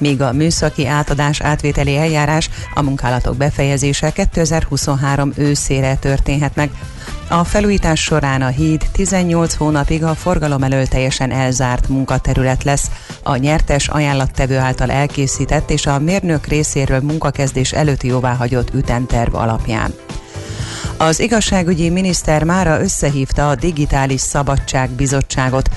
míg a műszaki átadás átvételi eljárás a munkálatok befejezése 2023 őszére történhet meg. A felújítás során a híd 18 hónapig a forgalom elől teljesen elzárt munkaterület lesz. A nyertes ajánlattevő által elkészített és a mérnök részéről munkakezdés előtti jóváhagyott ütemterv alapján. Az igazságügyi miniszter mára összehívta a Digitális Szabadság Bizottságot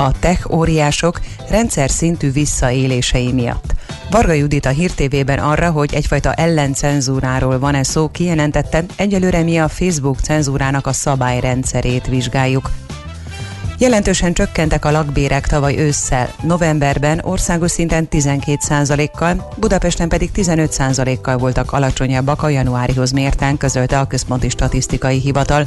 a tech óriások rendszer szintű visszaélései miatt. Varga Judit a Hír TV-ben arra, hogy egyfajta ellencenzúráról van-e szó, kijelentette, egyelőre mi a Facebook cenzúrának a szabályrendszerét vizsgáljuk. Jelentősen csökkentek a lakbérek tavaly ősszel. Novemberben országos szinten 12%-kal, Budapesten pedig 15%-kal voltak alacsonyabbak a januárihoz mérten, közölte a Központi Statisztikai Hivatal.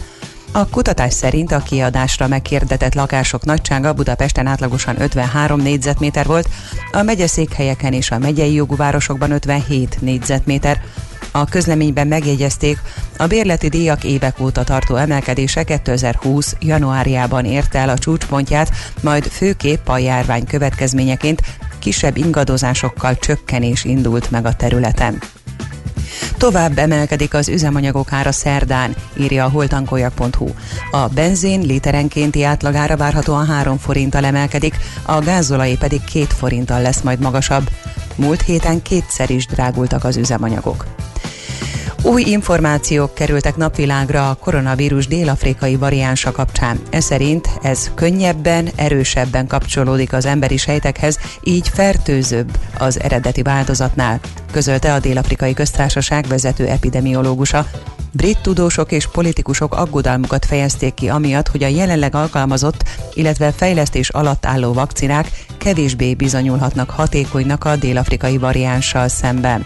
A kutatás szerint a kiadásra megkérdetett lakások nagysága Budapesten átlagosan 53 négyzetméter volt, a megyeszékhelyeken és a megyei jogú városokban 57 négyzetméter. A közleményben megjegyezték, a bérleti díjak évek óta tartó emelkedése 2020. januárjában érte el a csúcspontját, majd főképp a járvány következményeként kisebb ingadozásokkal csökkenés indult meg a területen. Tovább emelkedik az üzemanyagok ára szerdán, írja a holtankoljak.hu. A benzin literenkénti átlagára várhatóan 3 forinttal emelkedik, a gázolai pedig 2 forinttal lesz majd magasabb. Múlt héten kétszer is drágultak az üzemanyagok. Új információk kerültek napvilágra a koronavírus dél-afrikai variánsa kapcsán. Ez szerint ez könnyebben, erősebben kapcsolódik az emberi sejtekhez, így fertőzőbb az eredeti változatnál, közölte a dél-afrikai köztársaság vezető epidemiológusa. Brit tudósok és politikusok aggodalmukat fejezték ki amiatt, hogy a jelenleg alkalmazott, illetve fejlesztés alatt álló vakcinák kevésbé bizonyulhatnak hatékonynak a dél-afrikai variánssal szemben.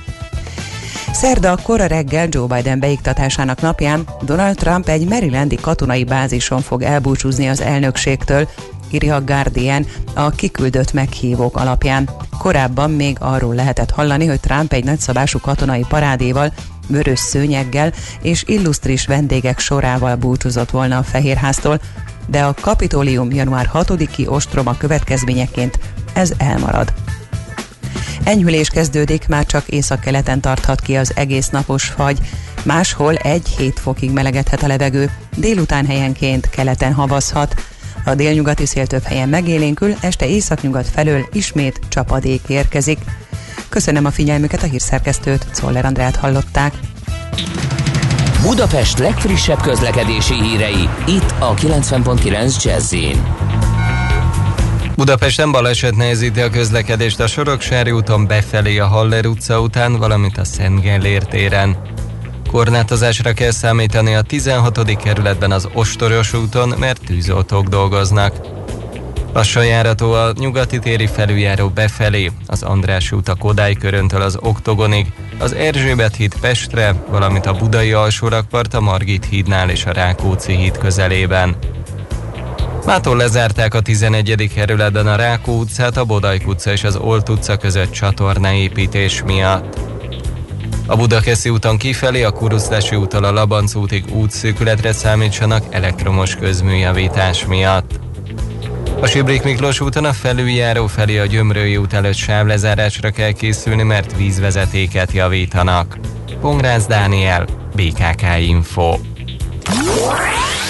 Szerda kora reggel Joe Biden beiktatásának napján Donald Trump egy Marylandi katonai bázison fog elbúcsúzni az elnökségtől, írja a Guardian a kiküldött meghívók alapján. Korábban még arról lehetett hallani, hogy Trump egy nagyszabású katonai parádéval, vörös szőnyeggel és illusztris vendégek sorával búcsúzott volna a Fehérháztól, de a Kapitólium január 6-i ostroma következményeként ez elmarad. Enyhülés kezdődik, már csak északkeleten tarthat ki az egész napos fagy, máshol 1-7 fokig melegedhet a levegő, délután helyenként keleten havazhat. A délnyugati szél több helyen megélénkül, este északnyugat felől ismét csapadék érkezik. Köszönöm a figyelmüket, a hírszerkesztőt, Czoller Andrát hallották. Budapest legfrissebb közlekedési hírei, itt a 90.9 jazz Budapesten baleset nehezíti a közlekedést a Soroksári úton befelé a Haller utca után, valamint a Szent Gellér téren. Korlátozásra kell számítani a 16. kerületben az Ostoros úton, mert tűzoltók dolgoznak. Lassan járató a nyugati téri felüljáró befelé, az András út a Kodály köröntől az Oktogonig, az Erzsébet híd Pestre, valamint a Budai alsórakpart a Margit hídnál és a Rákóczi híd közelében. Mától lezárták a 11. kerületben a Rákó utcát, a Bodajk utca és az Olt utca között csatornaépítés miatt. A Budakeszi úton kifelé, a Kuruszlási úton a Labanc útig útszűkületre számítsanak elektromos közműjavítás miatt. A Sibrik Miklós úton a felüljáró felé a Gyömrői út előtt sávlezárásra kell készülni, mert vízvezetéket javítanak. Pongrász Dániel, BKK Info.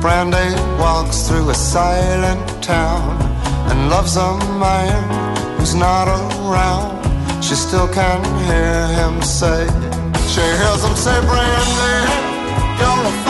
Brandy walks through a silent town and loves a man who's not around. She still can hear him say, she hears him say, Brandy, you're a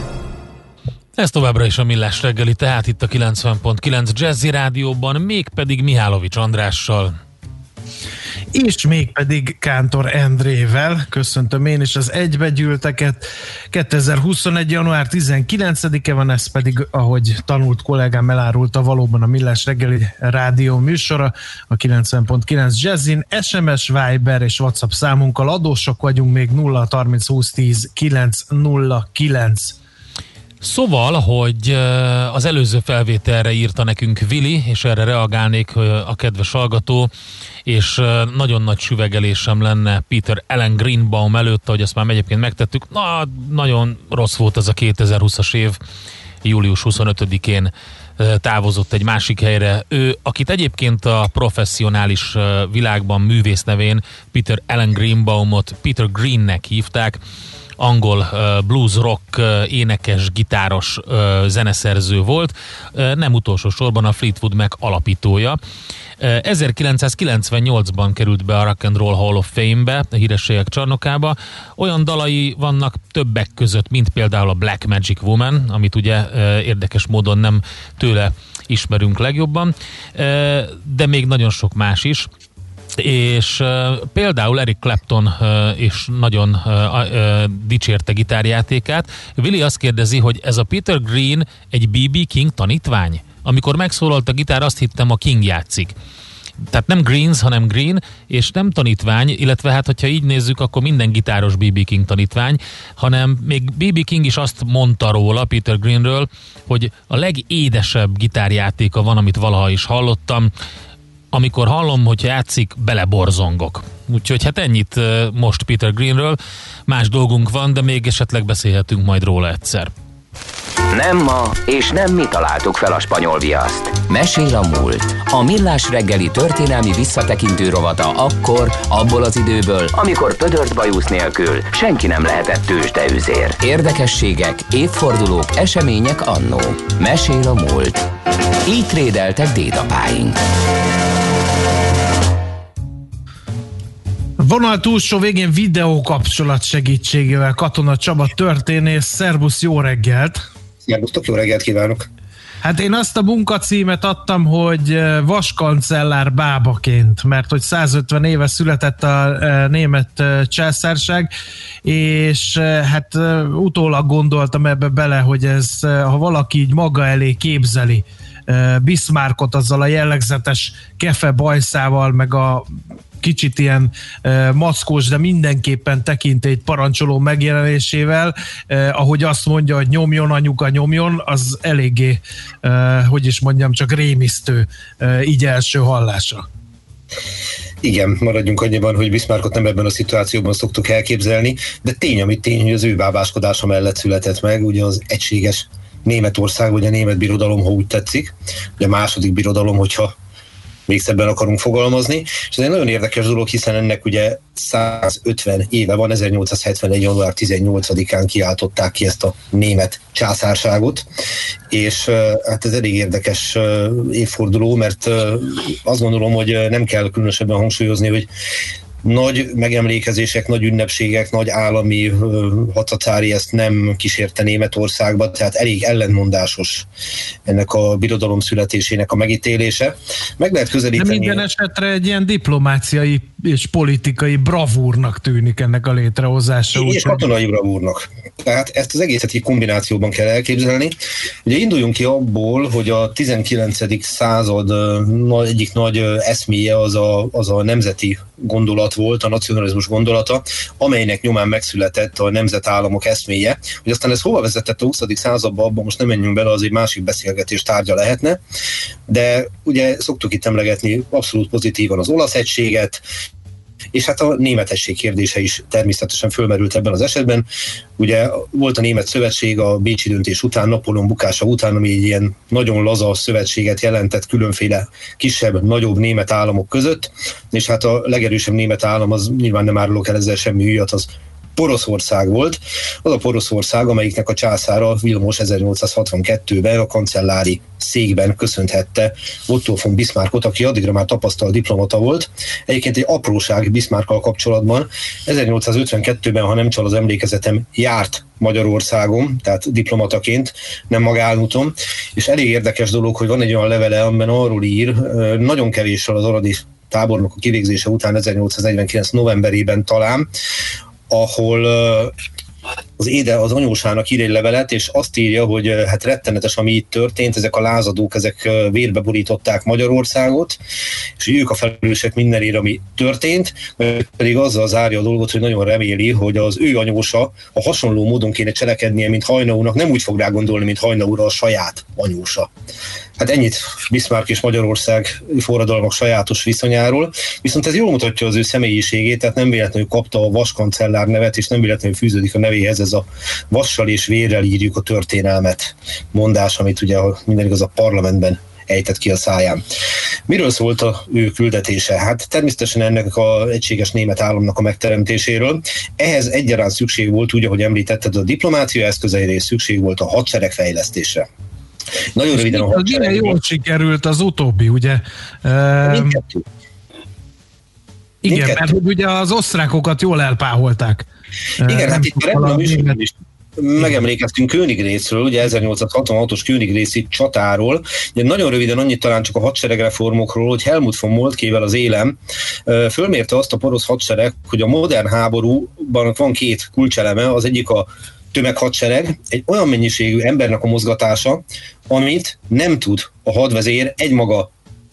Ez továbbra is a Millás reggeli, tehát itt a 90.9 Jazzy Rádióban, mégpedig Mihálovics Andrással. és mégpedig Kántor Endrével. Köszöntöm én is az egybegyűlteket. 2021. január 19-e van, ez pedig, ahogy tanult kollégám elárulta, valóban a Millás reggeli rádió műsora, a 90.9 Jazzin, SMS, Viber és WhatsApp számunkkal adósok vagyunk még 0 30 20 10 909. Szóval, hogy az előző felvételre írta nekünk Vili, és erre reagálnék a kedves hallgató, és nagyon nagy süvegelésem lenne Peter Ellen Greenbaum előtt, ahogy azt már egyébként megtettük. Na, nagyon rossz volt ez a 2020-as év, július 25-én ö, távozott egy másik helyre. Ő, akit egyébként a professzionális világban művész nevén Peter Ellen Greenbaumot Peter Greennek hívták, angol blues rock énekes, gitáros zeneszerző volt, nem utolsó sorban a Fleetwood Mac alapítója. Uh, 1998-ban került be a Rock and Roll Hall of Fame-be, a hírességek csarnokába. Olyan dalai vannak többek között, mint például a Black Magic Woman, amit ugye érdekes módon nem tőle ismerünk legjobban, de még nagyon sok más is és uh, például Eric Clapton uh, is nagyon uh, dicsérte gitárjátékát. Willi azt kérdezi, hogy ez a Peter Green egy B.B. King tanítvány? Amikor megszólalt a gitár, azt hittem a King játszik. Tehát nem Greens, hanem Green, és nem tanítvány, illetve hát, hogyha így nézzük, akkor minden gitáros B.B. King tanítvány, hanem még B.B. King is azt mondta róla, Peter Greenről, hogy a legédesebb gitárjátéka van, amit valaha is hallottam, amikor hallom, hogy játszik, beleborzongok. Úgyhogy hát ennyit most Peter Greenről. Más dolgunk van, de még esetleg beszélhetünk majd róla egyszer. Nem ma, és nem mi találtuk fel a spanyol viaszt. Mesél a múlt. A millás reggeli történelmi visszatekintő rovata akkor, abból az időből, amikor pödört bajusz nélkül senki nem lehetett tőzsdeüzér. Érdekességek, évfordulók, események annó. Mesél a múlt. Így trédeltek dédapáink. Vonal túlsó végén videó kapcsolat segítségével Katona Csaba történész. Szerbusz, jó reggelt! Szervusztok, jó reggelt kívánok! Hát én azt a munkacímet adtam, hogy vaskancellár bábaként, mert hogy 150 éve született a német császárság, és hát utólag gondoltam ebbe bele, hogy ez, ha valaki így maga elé képzeli, Bismarckot azzal a jellegzetes kefe bajszával, meg a kicsit ilyen mackós, de mindenképpen tekintélyt parancsoló megjelenésével, ahogy azt mondja, hogy nyomjon anyuka, nyomjon, az eléggé, hogy is mondjam, csak rémisztő így első hallása. Igen, maradjunk annyiban, hogy Bismarckot nem ebben a szituációban szoktuk elképzelni, de tény, amit tény, hogy az ő bábáskodása mellett született meg, ugye az egységes Németország, vagy a német birodalom, ha úgy tetszik, ugye a második birodalom, hogyha még szebben akarunk fogalmazni, és ez egy nagyon érdekes dolog, hiszen ennek ugye 150 éve van, 1871. január 18-án kiáltották ki ezt a német császárságot, és hát ez elég érdekes évforduló, mert azt gondolom, hogy nem kell különösebben hangsúlyozni, hogy nagy megemlékezések, nagy ünnepségek, nagy állami hatacári ezt nem kísérte Németországba, tehát elég ellentmondásos ennek a birodalom születésének a megítélése. Meg lehet közelíteni... De minden esetre egy ilyen diplomáciai és politikai bravúrnak tűnik ennek a létrehozása. És úgy, katonai bravúrnak. Tehát ezt az egészet egy kombinációban kell elképzelni. Ugye induljunk ki abból, hogy a 19. század egyik nagy eszméje az a, az a nemzeti gondolat volt, a nacionalizmus gondolata, amelynek nyomán megszületett a nemzetállamok eszméje. Hogy aztán ez hova vezetett a 20. századba, abban most nem menjünk bele, az egy másik beszélgetés tárgya lehetne, de ugye szoktuk itt emlegetni abszolút pozitívan az olasz egységet, és hát a németesség kérdése is természetesen fölmerült ebben az esetben. Ugye volt a Német Szövetség a Bécsi döntés után, Napolon bukása után, ami egy ilyen nagyon laza szövetséget jelentett különféle kisebb, nagyobb német államok között, és hát a legerősebb német állam az nyilván nem árulok el ezzel semmi újat, az Poroszország volt, az a Poroszország, amelyiknek a császára Vilmos 1862-ben a kancellári székben köszönhette Otto von Bismarckot, aki addigra már tapasztalt diplomata volt. Egyébként egy apróság Bismarckkal kapcsolatban. 1852-ben, ha nem csal az emlékezetem, járt Magyarországon, tehát diplomataként, nem magánúton, és elég érdekes dolog, hogy van egy olyan levele, amiben arról ír, nagyon kevéssel az aradi tábornok a kivégzése után 1849. novemberében talán, ahol az éde az anyósának ír egy levelet, és azt írja, hogy hát rettenetes, ami itt történt, ezek a lázadók, ezek vérbe borították Magyarországot, és ők a felelősek mindenért, ami történt, pedig azzal zárja a dolgot, hogy nagyon reméli, hogy az ő anyósa a hasonló módon kéne cselekednie, mint Hajnaúnak, nem úgy fog rá gondolni, mint Hajnaúra a saját anyósa. Hát ennyit Bismarck és Magyarország forradalmak sajátos viszonyáról, viszont ez jól mutatja az ő személyiségét, tehát nem véletlenül kapta a vaskancellár nevet, és nem véletlenül fűződik a nevéhez ez a vassal és vérrel írjuk a történelmet mondás, amit ugye minden igaz a parlamentben ejtett ki a száján. Miről szólt a ő küldetése? Hát természetesen ennek a egységes német államnak a megteremtéséről. Ehhez egyaránt szükség volt, úgy, ahogy említetted, a diplomácia eszközeire és szükség volt a hadsereg fejlesztésre. Nagyon röviden a. Milyen jól sikerült az utóbbi, ugye? Mindkettő. Igen, Mindkettő. mert ugye az osztrákokat jól elpáholták. Igen, hát itt ebben a műsorban is megemlékeztünk Königrészről, ugye 1866-os Königrészi csatáról. Ugye nagyon röviden annyit talán csak a hadseregreformokról, hogy Helmut von Moltkével az élem fölmérte azt a porosz hadsereg, hogy a modern háborúban van két kulcseleme, az egyik a tömeghadsereg, egy olyan mennyiségű embernek a mozgatása, amit nem tud a hadvezér egymaga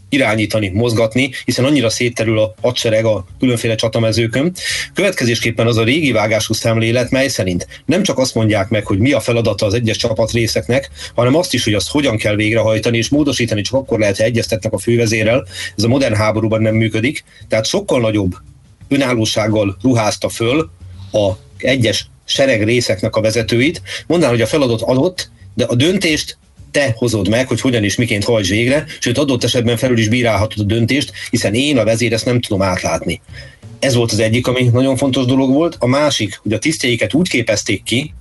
irányítani, mozgatni, hiszen annyira szétterül a hadsereg a különféle csatamezőkön. Következésképpen az a régi vágású szemlélet, mely szerint nem csak azt mondják meg, hogy mi a feladata az egyes csapatrészeknek, hanem azt is, hogy azt hogyan kell végrehajtani és módosítani, csak akkor lehet, ha egyeztetnek a fővezérrel. Ez a modern háborúban nem működik, tehát sokkal nagyobb önállósággal ruházta föl a egyes sereg részeknek a vezetőit, mondaná, hogy a feladat adott, de a döntést te hozod meg, hogy hogyan és miként hajtsd végre, sőt adott esetben felül is bírálhatod a döntést, hiszen én a vezér ezt nem tudom átlátni. Ez volt az egyik, ami nagyon fontos dolog volt. A másik, hogy a tisztjeiket úgy képezték ki,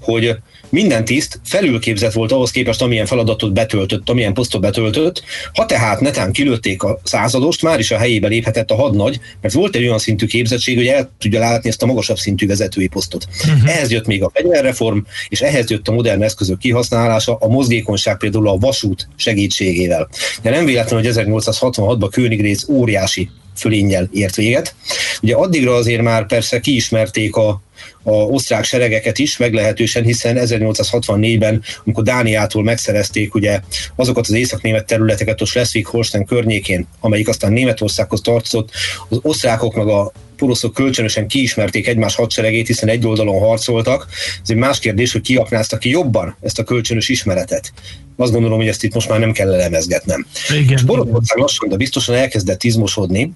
hogy minden tiszt felülképzett volt ahhoz képest, amilyen feladatot betöltött, amilyen posztot betöltött. Ha tehát netán kilőtték a századost, már is a helyébe léphetett a hadnagy, mert volt egy olyan szintű képzettség, hogy el tudja látni ezt a magasabb szintű vezetői posztot. Uh-huh. Ehhez jött még a fegyverreform, és ehhez jött a modern eszközök kihasználása, a mozgékonyság például a vasút segítségével. De nem véletlen, hogy 1866-ban Königrész óriási fölénnyel ért véget. Ugye addigra azért már persze kiismerték a, a osztrák seregeket is meglehetősen, hiszen 1864-ben, amikor Dániától megszerezték ugye azokat az északnémet területeket a Schleswig-Holstein környékén, amelyik aztán Németországhoz tartozott, az osztrákok meg a poroszok kölcsönösen kiismerték egymás hadseregét, hiszen egy oldalon harcoltak. Ez egy más kérdés, hogy kiaknázta ki jobban ezt a kölcsönös ismeretet. Azt gondolom, hogy ezt itt most már nem kell elemezgetnem. Igen, Oroszország lassan, de biztosan elkezdett izmosodni,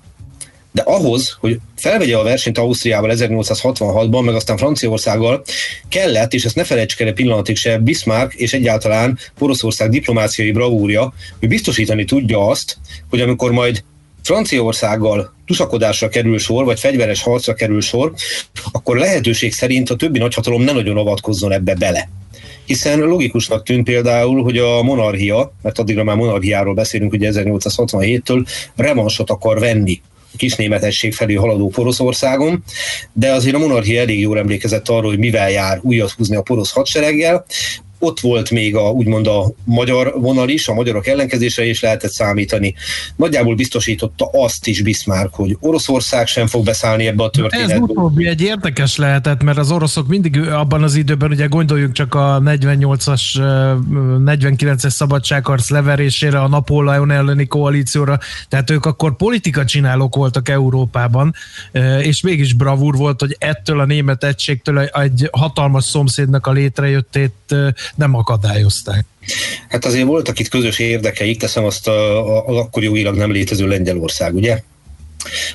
de ahhoz, hogy felvegye a versenyt Ausztriával 1866-ban, meg aztán Franciaországgal kellett, és ezt ne felejtsük el pillanatig se, Bismarck és egyáltalán Poroszország diplomáciai bravúrja, hogy biztosítani tudja azt, hogy amikor majd Franciaországgal tusakodásra kerül sor, vagy fegyveres harcra kerül sor, akkor lehetőség szerint a többi nagyhatalom ne nagyon avatkozzon ebbe bele. Hiszen logikusnak tűnt például, hogy a monarchia, mert addigra már monarchiáról beszélünk, ugye 1867-től, revansot akar venni kisnémetesség felé haladó Poroszországon, de azért a monarchia elég jól emlékezett arról, hogy mivel jár újat húzni a porosz hadsereggel, ott volt még a, úgymond a magyar vonal is, a magyarok ellenkezésre is lehetett számítani. Nagyjából biztosította azt is Bismarck, hogy Oroszország sem fog beszállni ebbe a történetbe. Ez utóbbi egy érdekes lehetett, mert az oroszok mindig abban az időben, ugye gondoljunk csak a 48-as, 49-es szabadságharc leverésére, a Napóleon elleni koalícióra, tehát ők akkor politika csinálók voltak Európában, és mégis bravúr volt, hogy ettől a német egységtől egy hatalmas szomszédnak a létrejöttét nem akadályozták. Hát azért voltak itt közös érdekeik, teszem azt az akkor jóilag nem létező Lengyelország, ugye?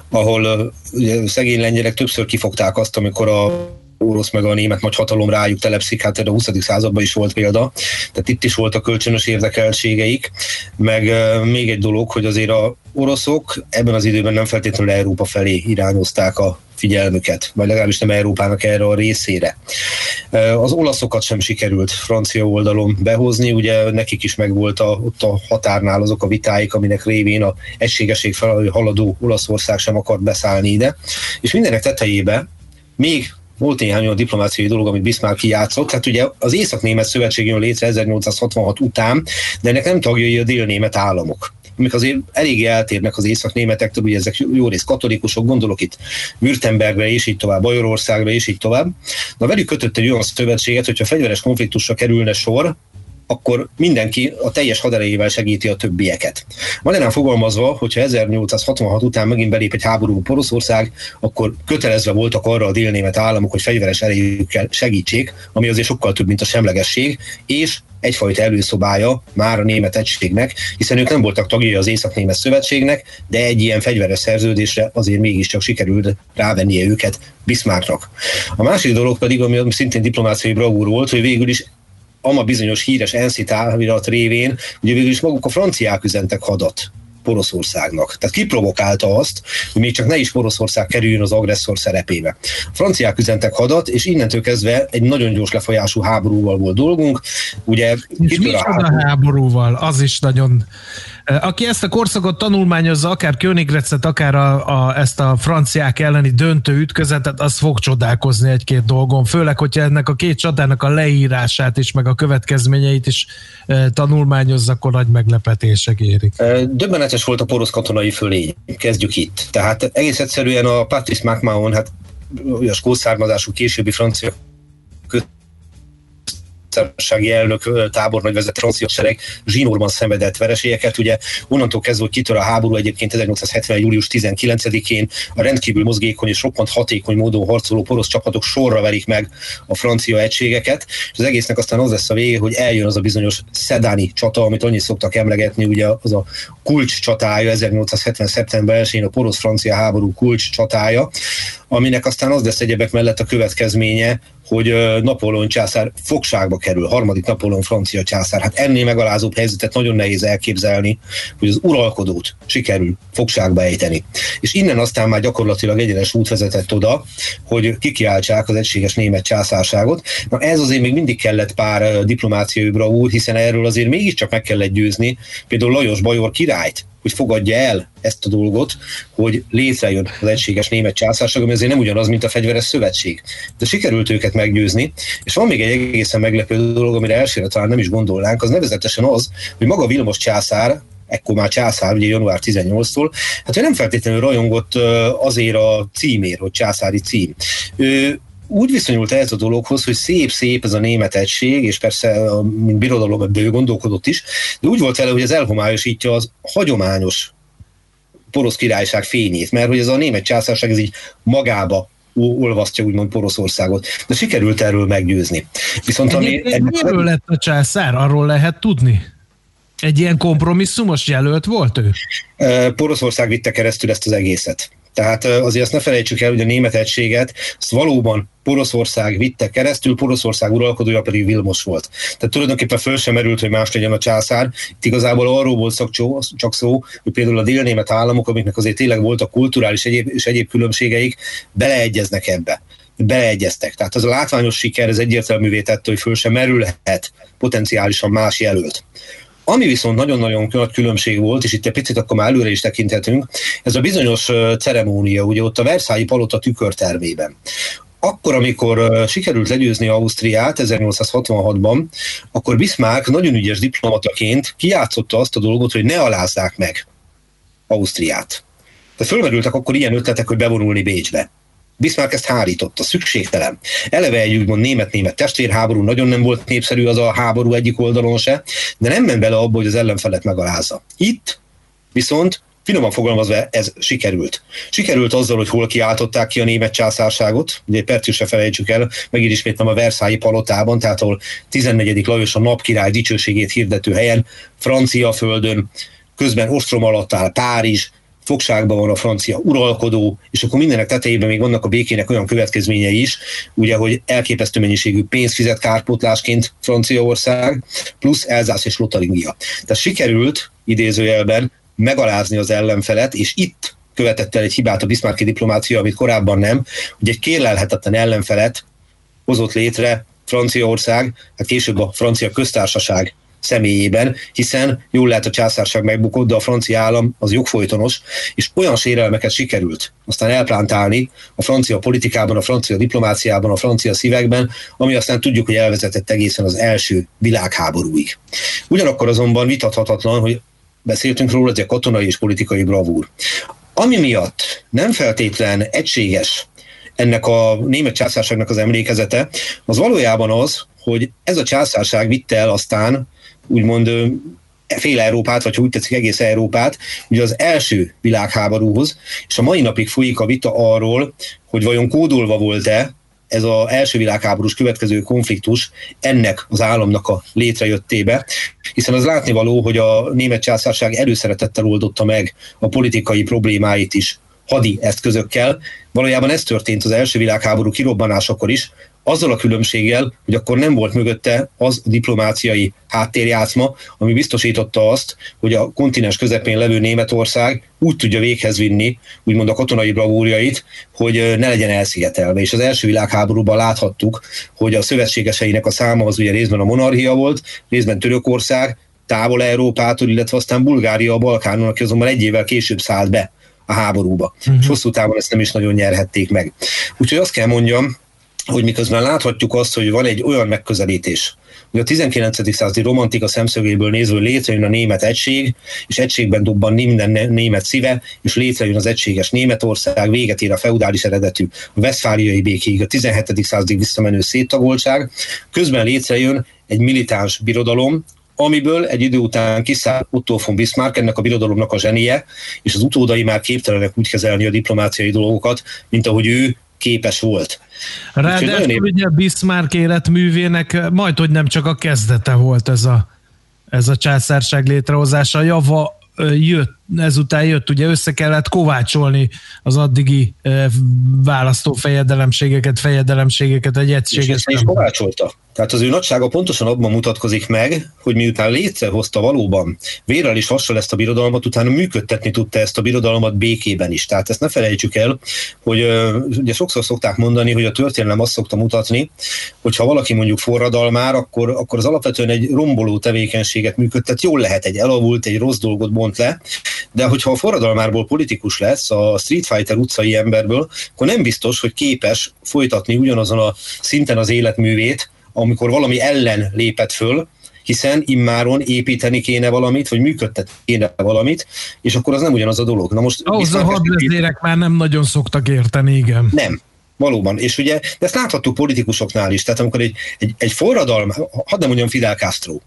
Ahol ugye, szegény lengyelek többször kifogták azt, amikor a orosz meg a német nagy hatalom rájuk telepszik, hát a 20. században is volt példa, tehát itt is voltak kölcsönös érdekeltségeik, meg még egy dolog, hogy azért a oroszok ebben az időben nem feltétlenül Európa felé irányozták a figyelmüket, vagy legalábbis nem Európának erre a részére. Az olaszokat sem sikerült francia oldalon behozni, ugye nekik is megvolt a, ott a határnál azok a vitáik, aminek révén a egységesség felé haladó Olaszország sem akart beszállni ide, és mindenek tetejébe még volt néhány olyan diplomáciai dolog, amit Bismarck kijátszott. Tehát ugye az Észak-Német Szövetség jön létre 1866 után, de ennek nem tagjai a dél-német államok amik azért eléggé eltérnek az észak-németektől, ugye ezek jó rész katolikusok, gondolok itt Württembergre és így tovább, Bajorországra és így tovább. Na velük kötött egy olyan szövetséget, hogyha fegyveres konfliktusra kerülne sor, akkor mindenki a teljes haderejével segíti a többieket. Magyarán fogalmazva, hogyha 1866 után megint belép egy háború Poroszország, akkor kötelezve voltak arra a délnémet államok, hogy fegyveres erejükkel segítsék, ami azért sokkal több, mint a semlegesség, és egyfajta előszobája már a német egységnek, hiszen ők nem voltak tagjai az Észak-Német Szövetségnek, de egy ilyen fegyveres szerződésre azért mégiscsak sikerült rávennie őket Bismarcknak. A másik dolog pedig, ami szintén diplomáciai bravúr volt, hogy végül is ama bizonyos híres ENSZ távirat révén, ugye végül is maguk a franciák üzentek hadat Poroszországnak. Tehát kiprovokálta azt, hogy még csak ne is Poroszország kerüljön az agresszor szerepébe. A franciák üzentek hadat, és innentől kezdve egy nagyon gyors lefolyású háborúval volt dolgunk. Ugye, és mi a háború? háborúval? Az is nagyon aki ezt a korszakot tanulmányozza, akár Königrecet, akár a, a, ezt a franciák elleni döntő ütközetet, az fog csodálkozni egy-két dolgon, főleg, hogyha ennek a két csatának a leírását is, meg a következményeit is e, tanulmányozza, akkor nagy meglepetések érik. Döbbenetes volt a porosz katonai fölény. Kezdjük itt. Tehát egész egyszerűen a Patrice McMahon, hát olyas kószármazású későbbi francia köztársasági elnök tábornagy vezet francia sereg zsinórban szenvedett vereségeket. Ugye onnantól kezdve, hogy kitör a háború egyébként 1870. július 19-én a rendkívül mozgékony és roppant hatékony módon harcoló porosz csapatok sorra verik meg a francia egységeket, és az egésznek aztán az lesz a vége, hogy eljön az a bizonyos szedáni csata, amit annyit szoktak emlegetni, ugye az a kulcs csatája, 1870. szeptember 1-én a porosz-francia háború kulcs csatája, aminek aztán az lesz egyebek mellett a következménye, hogy Napóleon császár fogságba kerül, harmadik Napóleon francia császár. Hát ennél megalázóbb helyzetet nagyon nehéz elképzelni, hogy az uralkodót sikerül fogságba ejteni. És innen aztán már gyakorlatilag egyenes út vezetett oda, hogy kikiáltsák az egységes német császárságot. Na ez azért még mindig kellett pár diplomáciai bravúr, hiszen erről azért mégiscsak meg kellett győzni például Lajos Bajor királyt, hogy fogadja el ezt a dolgot, hogy létrejön az egységes német császárság, ami azért nem ugyanaz, mint a fegyveres szövetség. De sikerült őket meggyőzni, és van még egy egészen meglepő dolog, amire elsőre talán nem is gondolnánk, az nevezetesen az, hogy maga Vilmos császár, ekkor már császár, ugye január 18-tól, hát ő nem feltétlenül rajongott azért a címér, hogy császári cím. Ő úgy viszonyult ez a dologhoz, hogy szép-szép ez a német egység, és persze mint birodalom ebből gondolkodott is, de úgy volt vele, hogy ez elhomályosítja az hagyományos porosz királyság fényét, mert hogy ez a német császárság ez így magába olvasztja úgymond Poroszországot. De sikerült erről meggyőzni. Viszont ami... Miről lett a császár? Arról lehet tudni? Egy ilyen kompromisszumos jelölt volt ő? Poroszország vitte keresztül ezt az egészet. Tehát azért azt ne felejtsük el, hogy a német egységet azt valóban Poroszország vitte keresztül, Poroszország uralkodója pedig Vilmos volt. Tehát tulajdonképpen föl sem merült, hogy más legyen a császár. Itt igazából arról volt csak szó, hogy például a délnémet államok, amiknek azért tényleg voltak kulturális egyéb, és egyéb különbségeik, beleegyeznek ebbe beleegyeztek. Tehát az a látványos siker ez egyértelművé tette, hogy föl sem merülhet potenciálisan más jelölt. Ami viszont nagyon-nagyon nagy különbség volt, és itt egy picit akkor már előre is tekinthetünk, ez a bizonyos ceremónia, ugye ott a Versailles palota tükörtermében. Akkor, amikor sikerült legyőzni Ausztriát 1866-ban, akkor Bismarck nagyon ügyes diplomataként kiátszotta azt a dolgot, hogy ne alázzák meg Ausztriát. Tehát fölmerültek akkor ilyen ötletek, hogy bevonulni Bécsbe. Bismarck ezt hárította, szükségtelen. Eleve egy úgymond német-német testvérháború, nagyon nem volt népszerű az a háború egyik oldalon se, de nem ment bele abba, hogy az ellenfelet megalázza. Itt viszont finoman fogalmazva ez sikerült. Sikerült azzal, hogy hol kiáltották ki a német császárságot, ugye percig se felejtsük el, megint ismétlem a Versailles palotában, tehát ahol 14. Lajos a napkirály dicsőségét hirdető helyen, francia földön, közben ostrom alatt áll Párizs, fogságban van a francia uralkodó, és akkor mindenek tetejében még vannak a békének olyan következményei is, ugye, hogy elképesztő mennyiségű pénzt fizet kárpótlásként Franciaország, plusz Elzász és Lotaringia. Tehát sikerült idézőjelben megalázni az ellenfelet, és itt követett el egy hibát a Bismarcki diplomácia, amit korábban nem, hogy egy kérlelhetetlen ellenfelet hozott létre Franciaország, hát később a francia köztársaság személyében, hiszen jól lehet a császárság megbukott, de a francia állam az jogfolytonos, és olyan sérelmeket sikerült aztán elplántálni a francia politikában, a francia diplomáciában, a francia szívekben, ami aztán tudjuk, hogy elvezetett egészen az első világháborúig. Ugyanakkor azonban vitathatatlan, hogy beszéltünk róla, hogy a katonai és politikai bravúr. Ami miatt nem feltétlen egységes ennek a német császárságnak az emlékezete, az valójában az, hogy ez a császárság vitte el aztán úgymond fél Európát, vagy úgy tetszik egész Európát, ugye az első világháborúhoz, és a mai napig folyik a vita arról, hogy vajon kódolva volt-e ez az első világháborús következő konfliktus ennek az államnak a létrejöttébe, hiszen az látnivaló, hogy a német császárság előszeretettel oldotta meg a politikai problémáit is hadi eszközökkel. Valójában ez történt az első világháború kirobbanásakor is, azzal a különbséggel, hogy akkor nem volt mögötte az a diplomáciai háttérjátszma, ami biztosította azt, hogy a kontinens közepén levő Németország úgy tudja véghez vinni, úgymond a katonai bravúrjait, hogy ne legyen elszigetelve. És az első világháborúban láthattuk, hogy a szövetségeseinek a száma az ugye részben a monarchia volt, részben Törökország, távol Európától, illetve aztán Bulgária a Balkánon, aki azonban egy évvel később szállt be a háborúba. Uh-huh. És hosszú távon ezt nem is nagyon nyerhették meg. Úgyhogy azt kell mondjam, hogy miközben láthatjuk azt, hogy van egy olyan megközelítés, hogy a 19. századi romantika szemszögéből nézve létrejön a német egység, és egységben dobban minden német szíve, és létrejön az egységes Németország, véget ér a feudális eredetű a veszfáliai békéig, a 17. századig visszamenő széttagoltság, közben létrejön egy militáns birodalom, amiből egy idő után kiszáll Otto von Bismarck, ennek a birodalomnak a zsenie, és az utódai már képtelenek úgy kezelni a diplomáciai dolgokat, mint ahogy ő képes volt. Ráadásul ugye Bismarck életművének majd, hogy nem csak a kezdete volt ez a, ez a császárság létrehozása, java jött, ezután jött, ugye össze kellett kovácsolni az addigi választófejedelemségeket, fejedelemségeket, egy egységet. És ezt is kovácsolta. Tehát az ő nagysága pontosan abban mutatkozik meg, hogy miután létrehozta valóban vérrel is hassal ezt a birodalmat, utána működtetni tudta ezt a birodalmat békében is. Tehát ezt ne felejtsük el, hogy ugye sokszor szokták mondani, hogy a történelem azt szokta mutatni, hogy ha valaki mondjuk forradalmár, akkor, akkor az alapvetően egy romboló tevékenységet működtet, jól lehet egy elavult, egy rossz dolgot bont le, de hogyha a forradalmárból politikus lesz, a Street Fighter utcai emberből, akkor nem biztos, hogy képes folytatni ugyanazon a szinten az életművét, amikor valami ellen lépett föl, hiszen immáron építeni kéne valamit, vagy működtetni kéne valamit, és akkor az nem ugyanaz a dolog. Na most Ahhoz a hadvezérek már nem nagyon szoktak érteni, igen. Nem, Valóban. És ugye, de ezt láthattuk politikusoknál is. Tehát amikor egy, egy, egy forradalom, hadd nem mondjam Fidel Castro,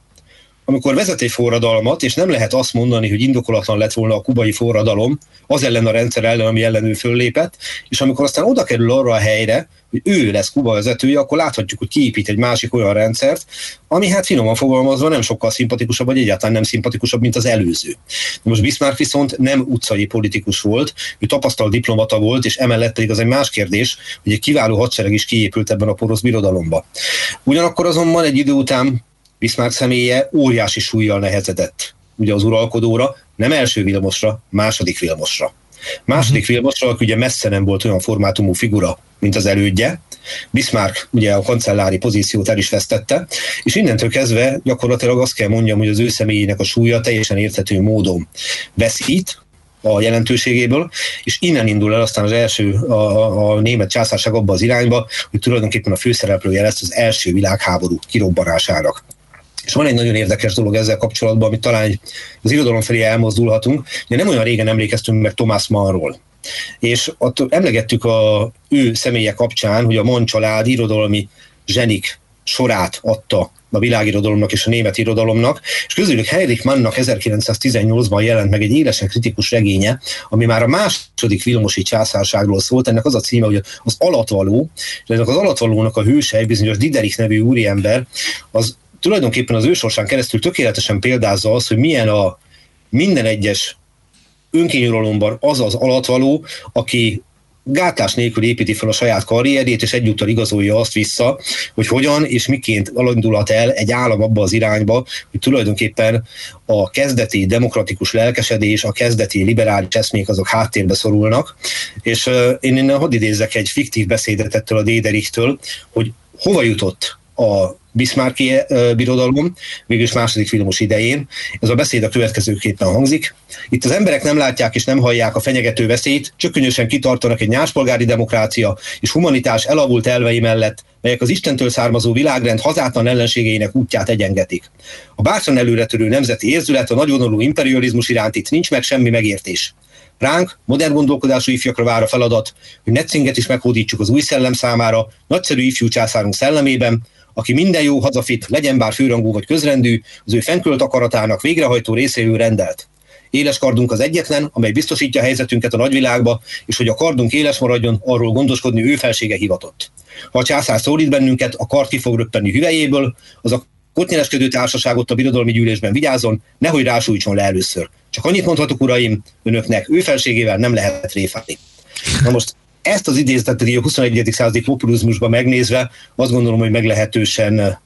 amikor vezet egy forradalmat, és nem lehet azt mondani, hogy indokolatlan lett volna a kubai forradalom, az ellen a rendszer ellen, ami ellen ő föllépett, és amikor aztán oda kerül arra a helyre, hogy ő lesz Kuba vezetője, akkor láthatjuk, hogy kiépít egy másik olyan rendszert, ami hát finoman fogalmazva nem sokkal szimpatikusabb, vagy egyáltalán nem szimpatikusabb, mint az előző. Most Bismarck viszont nem utcai politikus volt, ő tapasztalt diplomata volt, és emellett pedig az egy más kérdés, hogy egy kiváló hadsereg is kiépült ebben a porosz birodalomba. Ugyanakkor azonban egy idő után Bismarck személye óriási súlyjal nehezedett ugye az uralkodóra, nem első Vilmosra, második Vilmosra. Második uh-huh. Vilmosra, aki ugye messze nem volt olyan formátumú figura, mint az elődje. Bismarck ugye a kancellári pozíciót el is vesztette, és innentől kezdve gyakorlatilag azt kell mondjam, hogy az ő személyének a súlya teljesen érthető módon veszít, a jelentőségéből, és innen indul el aztán az első, a, a német császárság abba az irányba, hogy tulajdonképpen a főszereplője lesz az első világháború kirobbanásának. És van egy nagyon érdekes dolog ezzel kapcsolatban, amit talán az irodalom felé elmozdulhatunk. Ugye nem olyan régen emlékeztünk meg Thomas Mannról. És ott emlegettük a ő személye kapcsán, hogy a Mann család irodalmi zsenik sorát adta a világirodalomnak és a német irodalomnak, és közülük Heinrich Mannnak 1918-ban jelent meg egy élesen kritikus regénye, ami már a második Vilmosi császárságról szólt, ennek az a címe, hogy az alatvaló, és ennek az alatvalónak a hőse, bizonyos Diderich nevű úriember, az tulajdonképpen az ősorsán keresztül tökéletesen példázza azt, hogy milyen a minden egyes önkényuralomban az az alatvaló, aki gátlás nélkül építi fel a saját karrierjét, és egyúttal igazolja azt vissza, hogy hogyan és miként alindulhat el egy állam abba az irányba, hogy tulajdonképpen a kezdeti demokratikus lelkesedés, a kezdeti liberális eszmék azok háttérbe szorulnak. És uh, én innen hadd idézzek egy fiktív beszédet ettől a Déderichtől, hogy hova jutott a Bismarcki birodalom, végülis második filmos idején. Ez a beszéd a következőképpen hangzik. Itt az emberek nem látják és nem hallják a fenyegető veszélyt, csökkönösen kitartanak egy nyáspolgári demokrácia és humanitás elavult elvei mellett, melyek az Istentől származó világrend hazátlan ellenségeinek útját egyengetik. A bátran előretörő nemzeti érzület, a nagyvonalú imperializmus iránt itt nincs meg semmi megértés. Ránk, modern gondolkodású ifjakra vár a feladat, hogy Netzinget is meghódítsuk az új szellem számára, nagyszerű ifjú császárunk szellemében, aki minden jó hazafit, legyen bár főrangú vagy közrendű, az ő fenkölt akaratának végrehajtó részéről rendelt. Éles kardunk az egyetlen, amely biztosítja helyzetünket a nagyvilágba, és hogy a kardunk éles maradjon, arról gondoskodni ő felsége hivatott. Ha a császár szólít bennünket, a kard ki fog röppenni hüvelyéből, az a kotnyeleskedő társaságot a birodalmi gyűlésben vigyázzon, nehogy rásújtson le először. Csak annyit mondhatok, uraim, önöknek ő felségével nem lehet réfálni. Na most ezt az idézetet a 21. századi populizmusban megnézve azt gondolom, hogy meglehetősen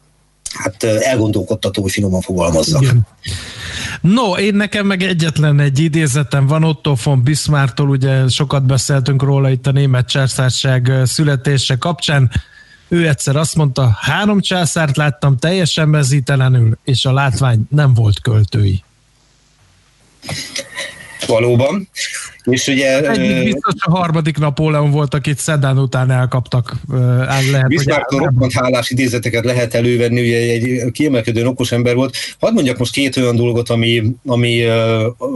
hát elgondolkodtató, hogy finoman fogalmazzak. No, én nekem meg egyetlen egy idézetem van Otto von Bismarcktól, ugye sokat beszéltünk róla itt a német császárság születése kapcsán. Ő egyszer azt mondta, három császárt láttam teljesen mezítelenül, és a látvány nem volt költői. Valóban. És ugye... Egyik biztos a harmadik Napóleon volt, akit Szedán után elkaptak. Lehet, Bismarck roppant hálás idézeteket lehet elővenni, ugye egy kiemelkedően okos ember volt. Hadd mondjak most két olyan dolgot, ami, ami uh,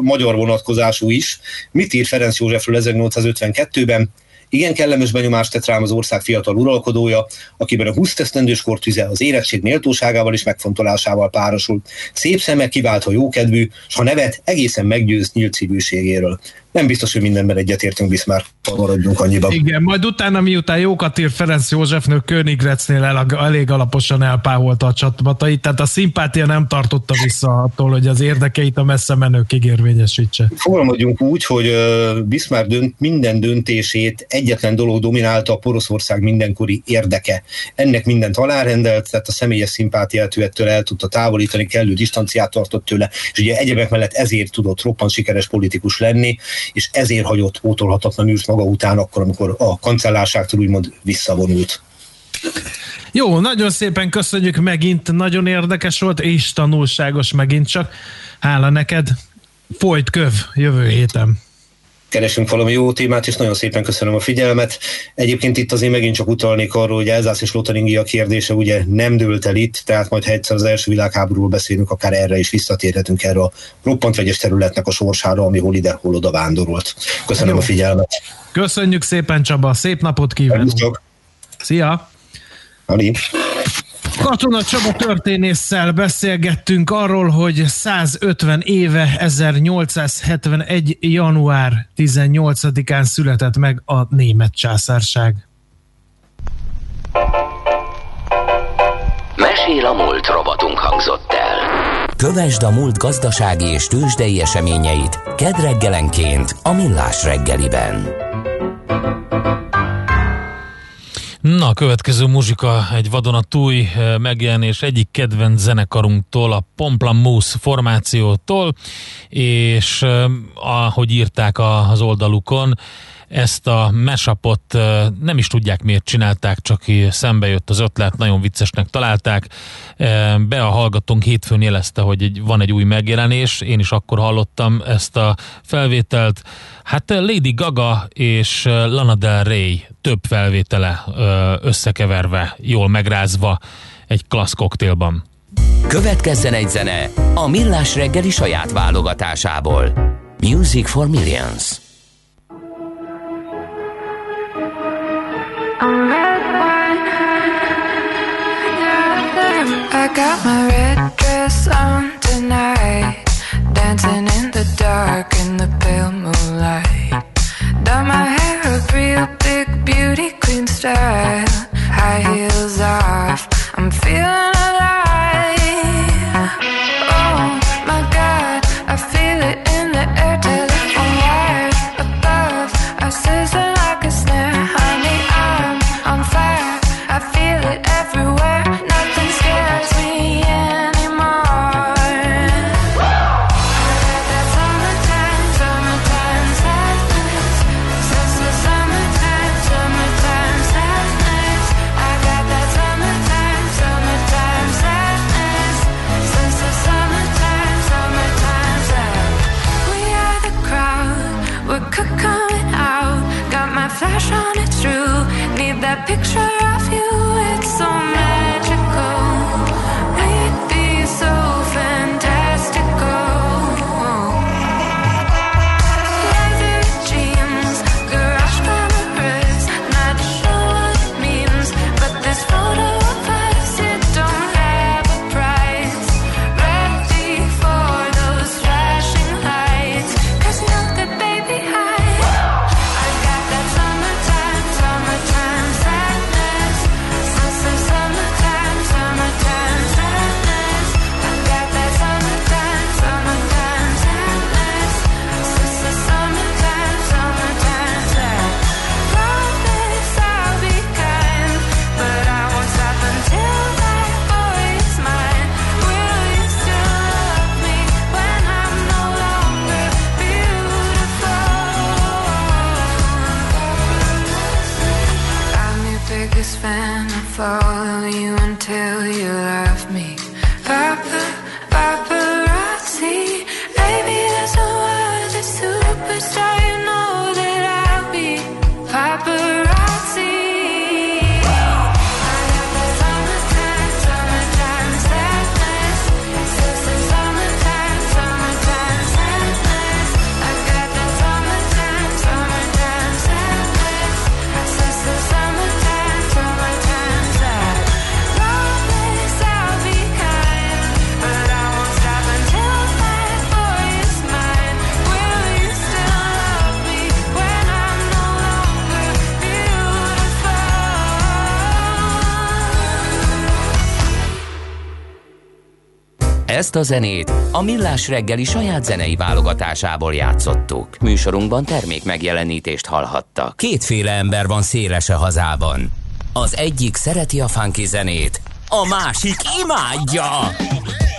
magyar vonatkozású is. Mit ír Ferenc Józsefről 1852-ben? Igen kellemes benyomást tett rám az ország fiatal uralkodója, akiben a 20 esztendős kortüze az érettség méltóságával és megfontolásával párosult. Szép szeme kiváltva jókedvű, s ha nevet, egészen meggyőz nyílt szívűségéről. Nem biztos, hogy mindenben egyetértünk Bismarck, maradjunk annyiban. Igen, majd utána, miután jókat ír Ferenc Józsefnő Königrecnél el, elég alaposan elpáholta a csapatait, tehát a szimpátia nem tartotta vissza attól, hogy az érdekeit a messze menőkig érvényesítse. Fogalmazjunk úgy, hogy Bismarck dönt, minden döntését egyetlen dolog dominálta a Poroszország mindenkori érdeke. Ennek mindent alárendelt, tehát a személyes szimpátiát ő ettől el tudta távolítani, kellő distanciát tartott tőle, és ugye egyebek mellett ezért tudott roppant sikeres politikus lenni, és ezért hagyott pótolhatatlan űrt maga után akkor, amikor a kancellárságtól úgymond visszavonult. Jó, nagyon szépen köszönjük megint, nagyon érdekes volt, és tanulságos megint csak. Hála neked, folyt köv jövő héten keresünk valami jó témát, és nagyon szépen köszönöm a figyelmet. Egyébként itt azért megint csak utalnék arról, hogy Elzász és Lotaringia kérdése ugye nem dőlt el itt, tehát majd ha egyszer az első világháborúról beszélünk, akár erre is visszatérhetünk erre a roppant vegyes területnek a sorsára, ami hol ide, hol oda vándorolt. Köszönöm jó. a figyelmet. Köszönjük szépen Csaba, szép napot kívánok! Szia! Ali. Katona Csaba történésszel beszélgettünk arról, hogy 150 éve 1871. január 18-án született meg a német császárság. Mesél a múlt robotunk hangzott el. Kövesd a múlt gazdasági és tőzsdei eseményeit kedd reggelenként a Millás reggeliben. Na, a következő muzsika egy vadonatúj eh, megjelenés egyik kedvenc zenekarunktól, a Pomplamoose formációtól, és eh, ahogy írták az oldalukon, ezt a mesapot nem is tudják miért csinálták, csak szembe jött az ötlet, nagyon viccesnek találták. Be a hallgatónk hétfőn jelezte, hogy van egy új megjelenés, én is akkor hallottam ezt a felvételt, Hát Lady Gaga és Lana Del Rey több felvétele összekeverve, jól megrázva egy klassz koktélban. Következzen egy zene a Millás reggeli saját válogatásából. Music for Millions. I got my red dress on tonight Dancing in the dark in the pale moonlight. Done my hair up real big beauty queen style. High heels off, I'm feeling alive. Oh my god, I feel it in the air. Telephone wires above, I sizzle Ezt a zenét a Millás reggeli saját zenei válogatásából játszottuk. Műsorunkban termék megjelenítést hallhattak. Kétféle ember van széles a hazában. Az egyik szereti a funky zenét, a másik imádja.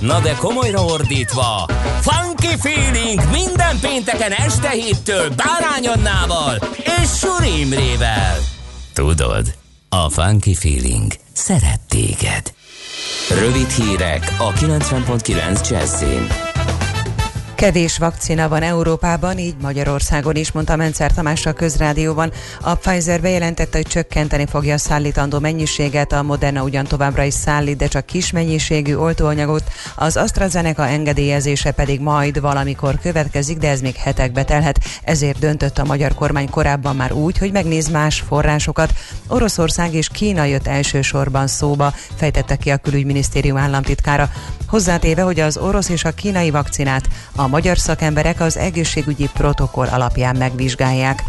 Na de komolyra ordítva, Funky Feeling minden pénteken este héttől Bárány Annával és Suri Imrével. Tudod, a Funky Feeling szeret téged. Rövid hírek a 90.9 Jazzin. Kevés vakcina van Európában, így Magyarországon is, mondta Mencer Tamás a közrádióban. A Pfizer bejelentette, hogy csökkenteni fogja a szállítandó mennyiséget, a Moderna ugyan továbbra is szállít, de csak kis mennyiségű oltóanyagot, az AstraZeneca engedélyezése pedig majd valamikor következik, de ez még hetekbe telhet. Ezért döntött a magyar kormány korábban már úgy, hogy megnéz más forrásokat. Oroszország és Kína jött elsősorban szóba, fejtette ki a külügyminisztérium államtitkára. Hozzátéve, hogy az orosz és a kínai vakcinát a magyar szakemberek az egészségügyi protokoll alapján megvizsgálják.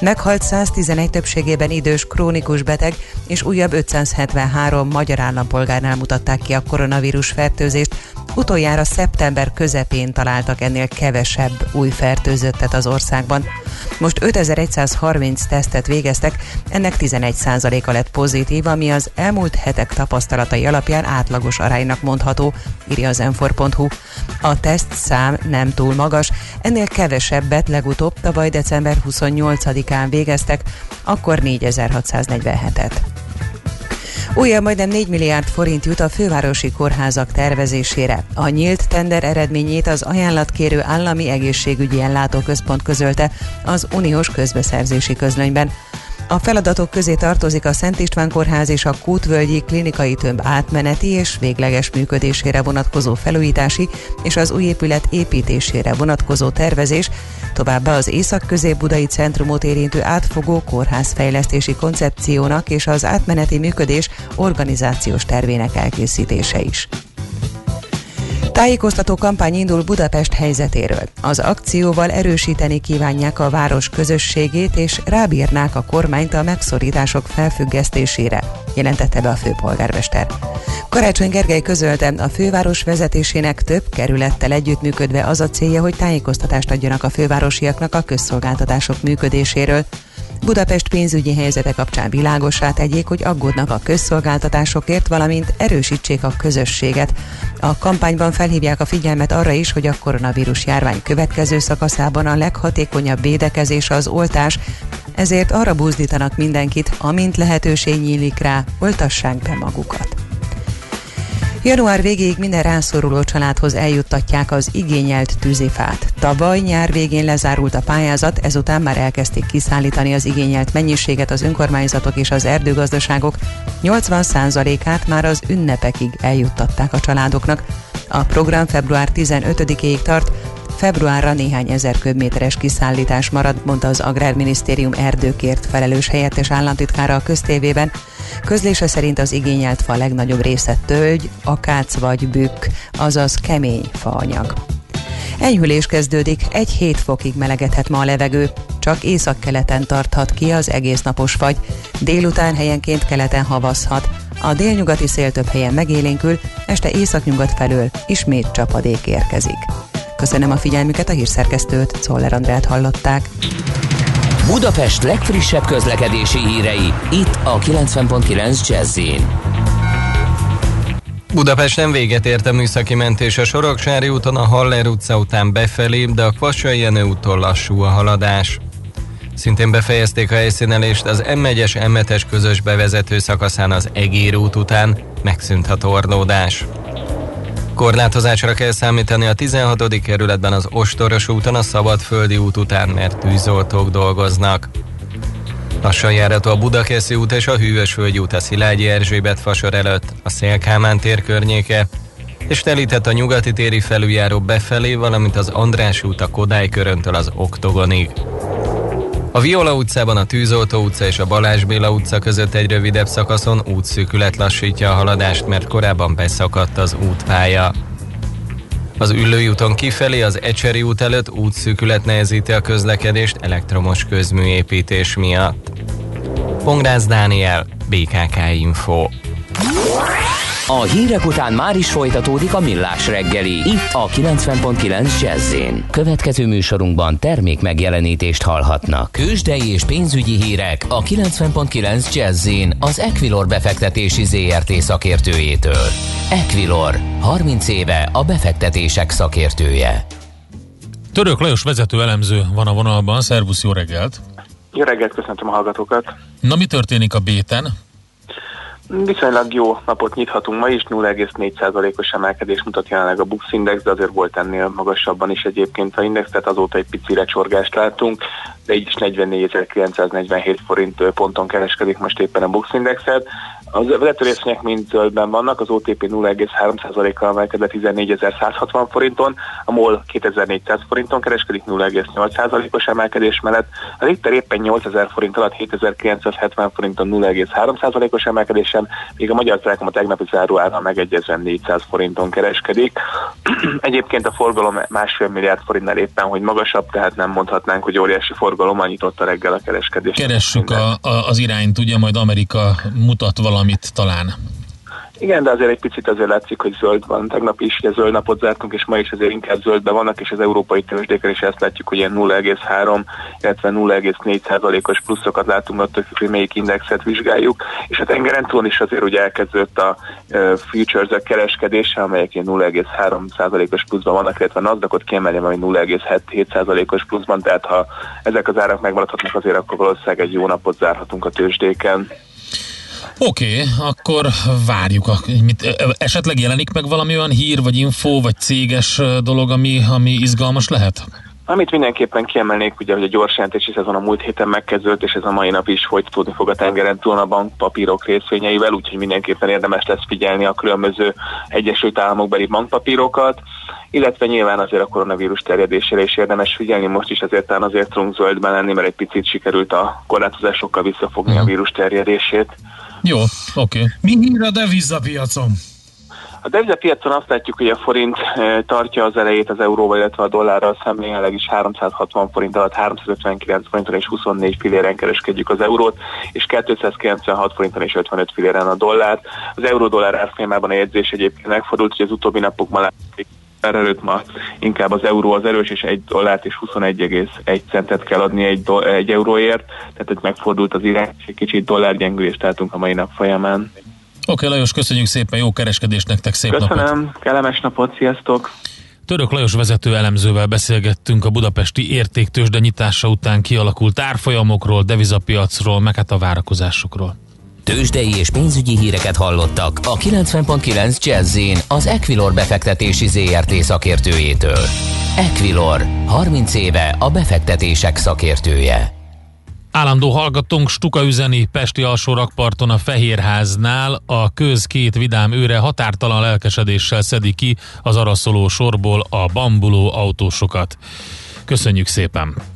Meghalt 111 többségében idős krónikus beteg, és újabb 573 magyar állampolgárnál mutatták ki a koronavírus fertőzést. Utoljára szeptember közepén találtak ennél kevesebb új fertőzöttet az országban. Most 5130 tesztet végeztek, ennek 11%-a lett pozitív, ami az elmúlt hetek tapasztalatai alapján átlagos aránynak mondható, írja az enfor.hu. A teszt szám nem túl magas, ennél kevesebbet legutóbb tavaly december 28-án végeztek, akkor 4647-et. Újabb majdnem 4 milliárd forint jut a fővárosi kórházak tervezésére. A nyílt tender eredményét az ajánlatkérő állami egészségügyi ellátóközpont közölte az uniós közbeszerzési közlönyben. A feladatok közé tartozik a Szent István Kórház és a Kútvölgyi klinikai tömb átmeneti és végleges működésére vonatkozó felújítási és az új épület építésére vonatkozó tervezés, továbbá az Észak-Közép-Budai Centrumot érintő átfogó kórházfejlesztési koncepciónak és az átmeneti működés organizációs tervének elkészítése is. Tájékoztató kampány indul Budapest helyzetéről. Az akcióval erősíteni kívánják a város közösségét és rábírnák a kormányt a megszorítások felfüggesztésére, jelentette be a főpolgármester. Karácsony Gergely közölte, a főváros vezetésének több kerülettel együttműködve az a célja, hogy tájékoztatást adjanak a fővárosiaknak a közszolgáltatások működéséről, Budapest pénzügyi helyzete kapcsán világosá tegyék, hogy aggódnak a közszolgáltatásokért, valamint erősítsék a közösséget. A kampányban felhívják a figyelmet arra is, hogy a koronavírus járvány következő szakaszában a leghatékonyabb védekezés az oltás, ezért arra buzdítanak mindenkit, amint lehetőség nyílik rá, oltassák be magukat. Január végéig minden rászoruló családhoz eljuttatják az igényelt tűzifát. Tavaly nyár végén lezárult a pályázat, ezután már elkezdték kiszállítani az igényelt mennyiséget az önkormányzatok és az erdőgazdaságok. 80%-át már az ünnepekig eljuttatták a családoknak. A program február 15-ig tart, Februárra néhány ezer köbméteres kiszállítás marad, mondta az Agrárminisztérium erdőkért felelős helyettes államtitkára a köztévében. Közlése szerint az igényelt fa legnagyobb része tölgy, akác vagy bükk, azaz kemény faanyag. Enyhülés kezdődik, egy hét fokig melegedhet ma a levegő, csak északkeleten tarthat ki az egész napos fagy, délután helyenként keleten havazhat, a délnyugati szél több helyen megélénkül, este északnyugat felől ismét csapadék érkezik. Köszönöm a figyelmüket, a hírszerkesztőt, Czoller Andrát hallották. Budapest legfrissebb közlekedési hírei, itt a 90.9 jazz Budapesten véget ért a műszaki mentés a Soroksári úton, a Haller utca után befelé, de a Kvassai Jenő úton lassú a haladás. Szintén befejezték a helyszínelést az M1-es M7-es közös bevezető szakaszán az Egér út után, megszűnt a torlódás. Korlátozásra kell számítani a 16. kerületben az Ostoros úton a Szabadföldi út után, mert tűzoltók dolgoznak. Lassan járható a Budakeszi út és a Hűvösvölgyi út a Szilágyi Erzsébet fasor előtt, a Szélkámán tér környéke, és telített a nyugati téri felüljáró befelé, valamint az András út a Kodály köröntől az Oktogonig. A Viola utcában a Tűzoltó utca és a Balázs Béla utca között egy rövidebb szakaszon útszűkület lassítja a haladást, mert korábban beszakadt az útpálya. Az Üllői úton kifelé az Ecseri út előtt útszűkület nehezíti a közlekedést elektromos közműépítés miatt. Pongrász Dániel, BKK Info. A hírek után már is folytatódik a millás reggeli. Itt a 90.9 jazz Következő műsorunkban termék megjelenítést hallhatnak. Kősdei és pénzügyi hírek a 90.9 jazz az Equilor befektetési ZRT szakértőjétől. Equilor, 30 éve a befektetések szakértője. Török Lajos vezető elemző van a vonalban. Szervusz, jó reggelt! Jó reggelt, köszöntöm a hallgatókat! Na, mi történik a béten? Viszonylag jó napot nyithatunk ma is, 0,4%-os emelkedés mutat jelenleg a Bux Index, de azért volt ennél magasabban is egyébként a index, tehát azóta egy pici lecsorgást látunk, de így is 44.947 forint ponton kereskedik most éppen a Bux Indexet. Az vezető részvények mind zöldben vannak, az OTP 0,3%-kal emelkedett 14.160 forinton, a MOL 2.400 forinton kereskedik 0,8%-os emelkedés mellett, a Ritter éppen 8.000 forint alatt 7.970 forinton 0,3%-os emelkedésen, míg a Magyar Telekom a tegnapi záróára megegyezően 400 forinton kereskedik. Egyébként a forgalom másfél milliárd forintnál éppen, hogy magasabb, tehát nem mondhatnánk, hogy óriási forgalommal nyitotta reggel a kereskedés. Keressük a, a, az irányt, ugye majd Amerika mutat valami valamit talán. Igen, de azért egy picit azért látszik, hogy zöld van. Tegnap is ugye zöld napot zártunk, és ma is azért inkább zöldben vannak, és az európai tőzsdéken is ezt látjuk, hogy ilyen 0,3, illetve 0,4 százalékos pluszokat látunk, attól függ, hogy melyik indexet vizsgáljuk. És a tengeren túl is azért ugye elkezdődött a futures kereskedése, amelyek ilyen 0,3 százalékos pluszban vannak, illetve a NASDAQ-ot kiemeljem, ami 0,7 százalékos pluszban, tehát ha ezek az árak megmaradhatnak, azért akkor valószínűleg egy jó napot zárhatunk a tőzsdéken. Oké, okay, akkor várjuk. A, mit, esetleg jelenik meg valami olyan hír, vagy info, vagy céges dolog, ami, ami izgalmas lehet? Amit mindenképpen kiemelnék, ugye, hogy a gyors jelentési szezon a múlt héten megkezdődött, és ez a mai nap is folytatódni fog a tengeren túl a bankpapírok részvényeivel, úgyhogy mindenképpen érdemes lesz figyelni a különböző Egyesült Államokbeli bankpapírokat, illetve nyilván azért a koronavírus terjedésére is érdemes figyelni, most is azért talán azért tudunk zöldben lenni, mert egy picit sikerült a korlátozásokkal visszafogni uh-huh. a mhm. vírus terjedését. Jó, oké. Okay. Mi hír a devizapiacon? A devizapiacon azt látjuk, hogy a forint eh, tartja az elejét az euróval, illetve a dollárral szemben jelenleg is 360 forint alatt 359 forinton és 24 filléren kereskedjük az eurót, és 296 forinton és 55 filléren a dollárt. Az euró-dollár árfolyamában a jegyzés egyébként megfordult, hogy az utóbbi napokban látszik előtt ma inkább az euró az erős, és egy dollárt és 21,1 centet kell adni egy, do- egy euróért, tehát hogy megfordult az irány, és egy kicsit dollárgyengülést látunk a mai nap folyamán. Oké, okay, Lajos, köszönjük szépen, jó kereskedést nektek, szép Köszönöm, napot! Köszönöm, kellemes napot, sziasztok! Török Lajos vezető elemzővel beszélgettünk a budapesti értéktősde nyitása után kialakult árfolyamokról, devizapiacról, meg hát a várakozásokról. Tőzsdei és pénzügyi híreket hallottak a 90.9 jazz az Equilor befektetési ZRT szakértőjétől. Equilor, 30 éve a befektetések szakértője. Állandó hallgatónk Stuka üzeni Pesti alsó rakparton a Fehérháznál a köz két vidám őre határtalan lelkesedéssel szedi ki az araszoló sorból a bambuló autósokat. Köszönjük szépen!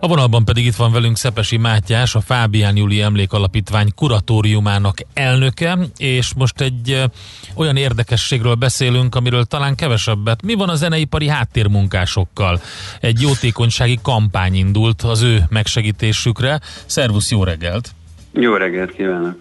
A vonalban pedig itt van velünk Szepesi Mátyás, a Fábián Júli Emlékalapítvány kuratóriumának elnöke, és most egy olyan érdekességről beszélünk, amiről talán kevesebbet. Mi van a zeneipari háttérmunkásokkal? Egy jótékonysági kampány indult az ő megsegítésükre. Szervusz, jó reggelt! Jó reggelt kívánok!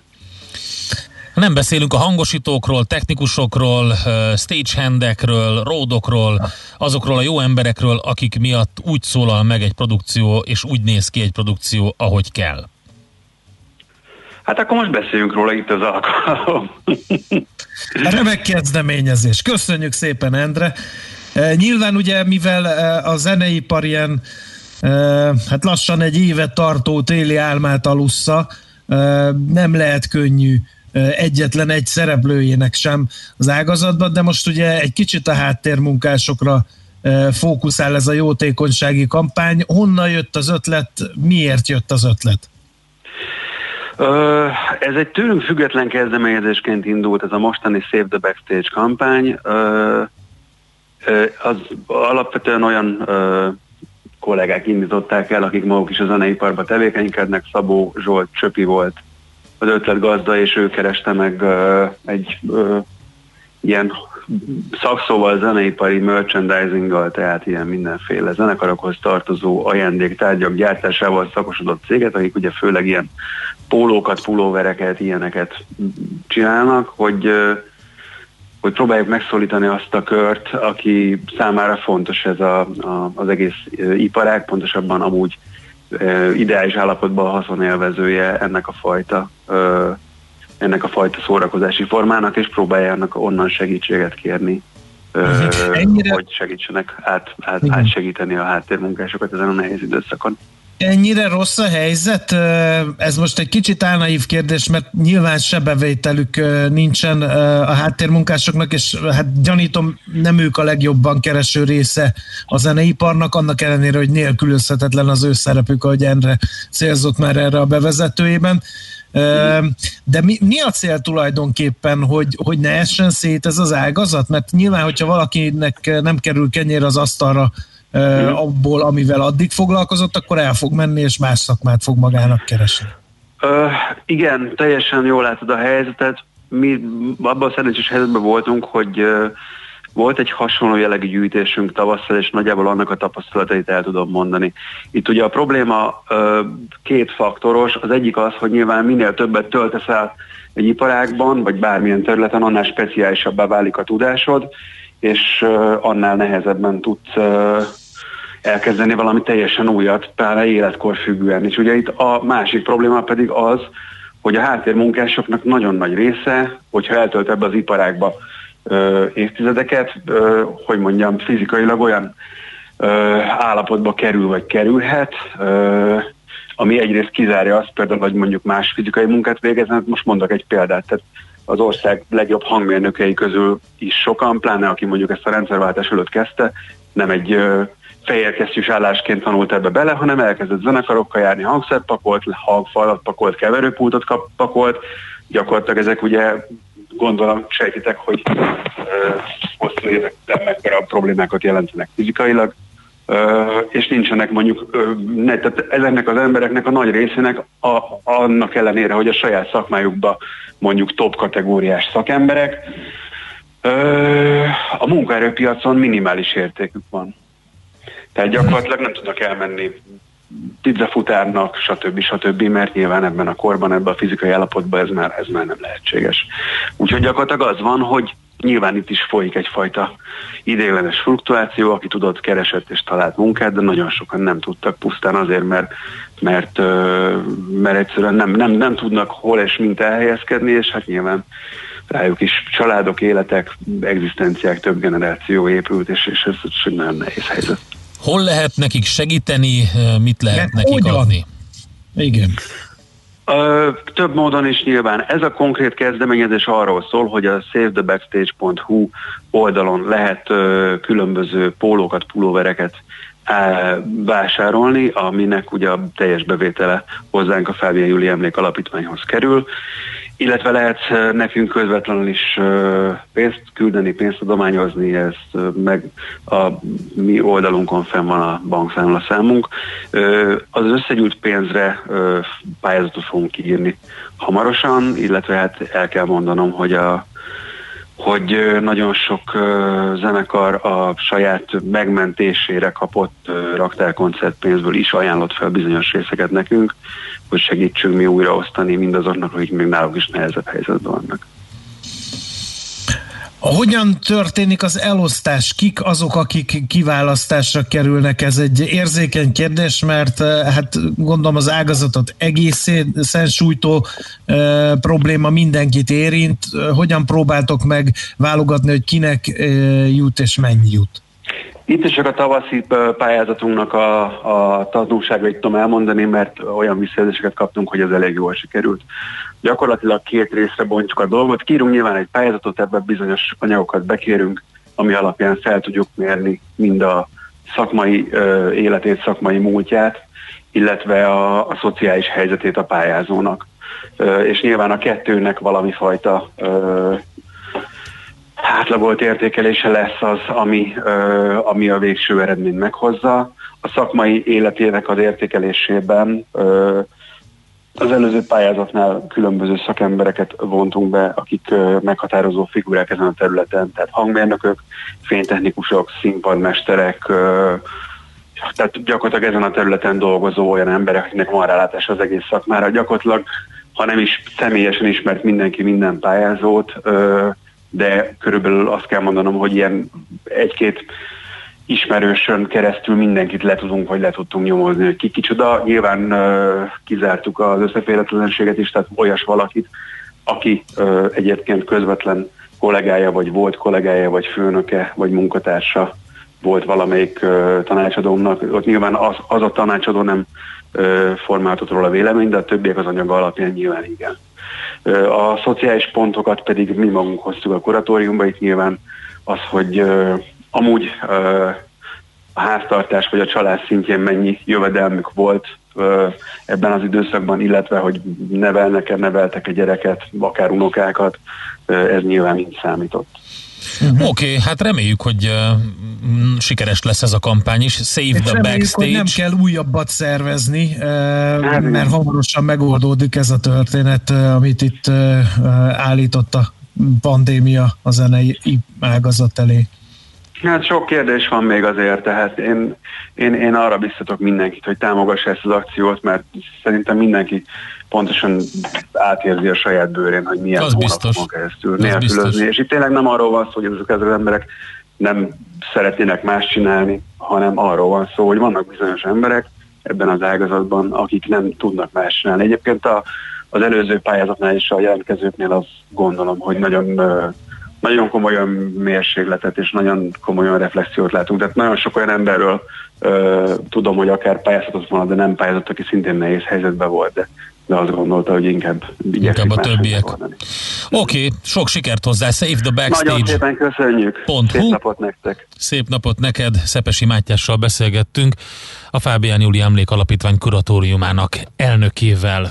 Nem beszélünk a hangosítókról, technikusokról, stagehandekről, ródokról, azokról a jó emberekről, akik miatt úgy szólal meg egy produkció, és úgy néz ki egy produkció, ahogy kell. Hát akkor most beszéljünk róla itt az alkalom. Remek kezdeményezés. Köszönjük szépen, Endre. Nyilván ugye, mivel a zeneipar ilyen hát lassan egy évet tartó téli álmát alussza, nem lehet könnyű egyetlen egy szereplőjének sem az ágazatban, de most ugye egy kicsit a háttérmunkásokra fókuszál ez a jótékonysági kampány. Honnan jött az ötlet, miért jött az ötlet? Ez egy tőlünk független kezdeményezésként indult ez a mostani Save the Backstage kampány. Az alapvetően olyan kollégák indították el, akik maguk is a zeneiparban tevékenykednek. Szabó Zsolt Csöpi volt az ötlet gazda, és ő kereste meg egy ilyen szakszóval zeneipari merchandisinggal, tehát ilyen mindenféle zenekarokhoz tartozó ajándéktárgyak gyártásával szakosodott céget, akik ugye főleg ilyen pólókat, pulóvereket, ilyeneket csinálnak, hogy, hogy próbáljuk megszólítani azt a kört, aki számára fontos ez a, a, az egész iparág, pontosabban amúgy ideális állapotban a haszonélvezője ennek a fajta ennek a fajta szórakozási formának, és próbáljanak onnan segítséget kérni, Ennyire... hogy segítsenek át, át, átsegíteni a háttérmunkásokat ezen a nehéz időszakon. Ennyire rossz a helyzet? Ez most egy kicsit álnaív kérdés, mert nyilván se bevételük nincsen a háttérmunkásoknak, és hát gyanítom, nem ők a legjobban kereső része a zeneiparnak, annak ellenére, hogy nélkülözhetetlen az ő szerepük, ahogy Endre célzott már erre a bevezetőjében. De mi, mi a cél tulajdonképpen, hogy, hogy ne essen szét ez az ágazat? Mert nyilván, hogyha valakinek nem kerül kenyér az asztalra abból, amivel addig foglalkozott, akkor el fog menni, és más szakmát fog magának keresni. Uh, igen, teljesen jól látod a helyzetet. Mi abban a szerencsés helyzetben voltunk, hogy uh, volt egy hasonló jellegű gyűjtésünk tavasszal, és nagyjából annak a tapasztalatait el tudom mondani. Itt ugye a probléma uh, két faktoros. Az egyik az, hogy nyilván minél többet töltesz el egy iparágban, vagy bármilyen területen, annál speciálisabbá válik a tudásod, és annál nehezebben tudsz elkezdeni valami teljesen újat, pláne életkor függően. És ugye itt a másik probléma pedig az, hogy a háttérmunkásoknak nagyon nagy része, hogyha eltölt ebbe az iparágba ö, évtizedeket, hogy mondjam, fizikailag olyan állapotba kerül vagy kerülhet, ami egyrészt kizárja azt például, hogy mondjuk más fizikai munkát végeznek. Most mondok egy példát, tehát az ország legjobb hangmérnökei közül is sokan, pláne aki mondjuk ezt a rendszerváltás előtt kezdte, nem egy fehérkesztyűs állásként tanult ebbe bele, hanem elkezdett zenekarokkal járni, hangszert pakolt, hangfalat pakolt, keverőpultot pakolt, gyakorlatilag ezek ugye gondolom sejtitek, hogy hosszú években mekkora problémákat jelentenek fizikailag, és nincsenek mondjuk, ne, tehát ezeknek az embereknek a nagy részének a, annak ellenére, hogy a saját szakmájukban mondjuk top kategóriás szakemberek, a munkaerőpiacon minimális értékük van. Tehát gyakorlatilag nem tudnak elmenni pizzafutárnak, stb. stb., mert nyilván ebben a korban, ebben a fizikai állapotban ez már, ez már nem lehetséges. Úgyhogy gyakorlatilag az van, hogy nyilván itt is folyik egyfajta ideiglenes fluktuáció, aki tudott, keresett és talált munkát, de nagyon sokan nem tudtak pusztán azért, mert, mert, mert egyszerűen nem, nem, nem tudnak hol és mint elhelyezkedni, és hát nyilván rájuk is családok, életek, egzisztenciák, több generáció épült, és, és ez egy nagyon nehéz helyzet. Hol lehet nekik segíteni, mit lehet nekik hogyan? adni? Igen. Több módon is nyilván. Ez a konkrét kezdeményezés arról szól, hogy a savethebackstage.hu oldalon lehet különböző pólókat, pulóvereket vásárolni, aminek ugye a teljes bevétele hozzánk a Fábia Júli Emlék Alapítványhoz kerül, illetve lehet nekünk közvetlenül is pénzt küldeni, pénzt adományozni, ezt meg a mi oldalunkon fenn van a bankszámla számunk. Az összegyűlt pénzre pályázatot fogunk kiírni hamarosan, illetve hát el kell mondanom, hogy a hogy nagyon sok zenekar a saját megmentésére kapott raktárkoncertpénzből is ajánlott fel bizonyos részeket nekünk, hogy segítsünk mi újraosztani mindazoknak, akik még náluk is nehezebb helyzetben vannak. Hogyan történik az elosztás? Kik azok, akik kiválasztásra kerülnek? Ez egy érzékeny kérdés, mert eh, hát gondolom az ágazatot egészen sújtó e, probléma mindenkit érint. Hogyan próbáltok meg válogatni, hogy kinek e, jut és mennyi jut? Itt is csak a tavaszi pályázatunknak a, a tanulságait tudom elmondani, mert olyan visszajelzéseket kaptunk, hogy ez elég jól sikerült. Gyakorlatilag két részre bontjuk a dolgot. Kírunk nyilván egy pályázatot, ebben bizonyos anyagokat bekérünk, ami alapján fel tudjuk mérni mind a szakmai ö, életét, szakmai múltját, illetve a, a szociális helyzetét a pályázónak. Ö, és nyilván a kettőnek valami fajta átlagolt értékelése lesz az, ami, ö, ami a végső eredményt meghozza. A szakmai életének az értékelésében ö, az előző pályázatnál különböző szakembereket vontunk be, akik meghatározó figurák ezen a területen, tehát hangmérnökök, fénytechnikusok, színpadmesterek, tehát gyakorlatilag ezen a területen dolgozó olyan emberek, akiknek van rálátás az egész szakmára. Gyakorlatilag, ha nem is személyesen ismert mindenki minden pályázót, de körülbelül azt kell mondanom, hogy ilyen egy-két ismerősön keresztül mindenkit le tudunk, vagy le tudtunk nyomozni, hogy ki kicsoda. Nyilván uh, kizártuk az összeférhetetlenséget is, tehát olyas valakit, aki uh, egyébként közvetlen kollégája, vagy volt kollégája, vagy főnöke, vagy munkatársa volt valamelyik uh, tanácsadómnak. Ott nyilván az, az a tanácsadó nem formáltott róla vélemény, de a többiek az anyaga alapján nyilván igen. A szociális pontokat pedig mi magunk hoztuk a kuratóriumba, itt nyilván az, hogy amúgy a háztartás vagy a család szintjén mennyi jövedelmük volt ebben az időszakban, illetve hogy nevelnek-e, neveltek-e gyereket, akár unokákat, ez nyilván mind számított. Uh-huh. Oké, okay, hát reméljük, hogy uh, sikeres lesz ez a kampány is. Save És the reméljük, backstage. hogy nem kell újabbat szervezni, uh, mert hamarosan megoldódik ez a történet, uh, amit itt uh, állított a pandémia a zenei ágazat elé. Hát sok kérdés van még azért, tehát én, én, én arra biztatok mindenkit, hogy támogassa ezt az akciót, mert szerintem mindenki pontosan átérzi a saját bőrén, hogy milyen az hónapokon keresztül nélkülözni. És itt tényleg nem arról van szó, hogy ezek az emberek nem szeretnének más csinálni, hanem arról van szó, hogy vannak bizonyos emberek ebben az ágazatban, akik nem tudnak más csinálni. Egyébként a, az előző pályázatnál és a jelentkezőknél azt gondolom, hogy nagyon nagyon komolyan mérségletet és nagyon komolyan reflexiót látunk. Tehát nagyon sok olyan emberről ö, tudom, hogy akár pályázatot volna, de nem pályázott, aki szintén nehéz helyzetben volt, de de azt gondolta, hogy inkább Inkább a többiek. Oké, okay, sok sikert hozzá, Save the Backstage. Nagyon szépen köszönjük. Pont Szép napot nektek. Szép napot neked, Szepesi Mátyással beszélgettünk, a Fábián Júli Emlék Alapítvány kuratóriumának elnökével.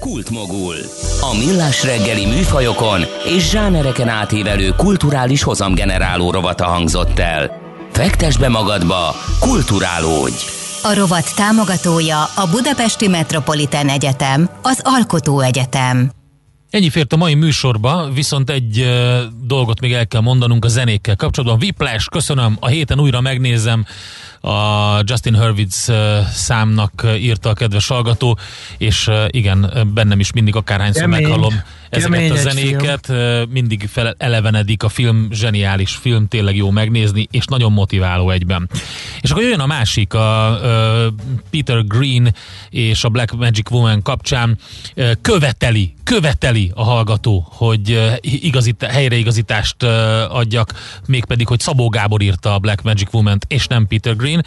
Kultmogul. A millás reggeli műfajokon és zsánereken átívelő kulturális hozamgeneráló rovata hangzott el. Fektes be magadba, kulturálódj! A rovat támogatója a Budapesti Metropolitán Egyetem, az Alkotó Egyetem. Ennyi fért a mai műsorba, viszont egy uh, dolgot még el kell mondanunk a zenékkel kapcsolatban. Whiplash, köszönöm, a héten újra megnézem, a Justin Hurwitz számnak írta a kedves hallgató, és igen, bennem is mindig akárhányszor Kemény. meghallom ezeket a zenéket, film. mindig fel elevenedik a film, zseniális film, tényleg jó megnézni, és nagyon motiváló egyben. És akkor jön a másik, a, a Peter Green és a Black Magic Woman kapcsán követeli, követeli követeli a hallgató, hogy igazít, helyreigazítást adjak, mégpedig, hogy Szabó Gábor írta a Black Magic Woman-t, és nem Peter Green,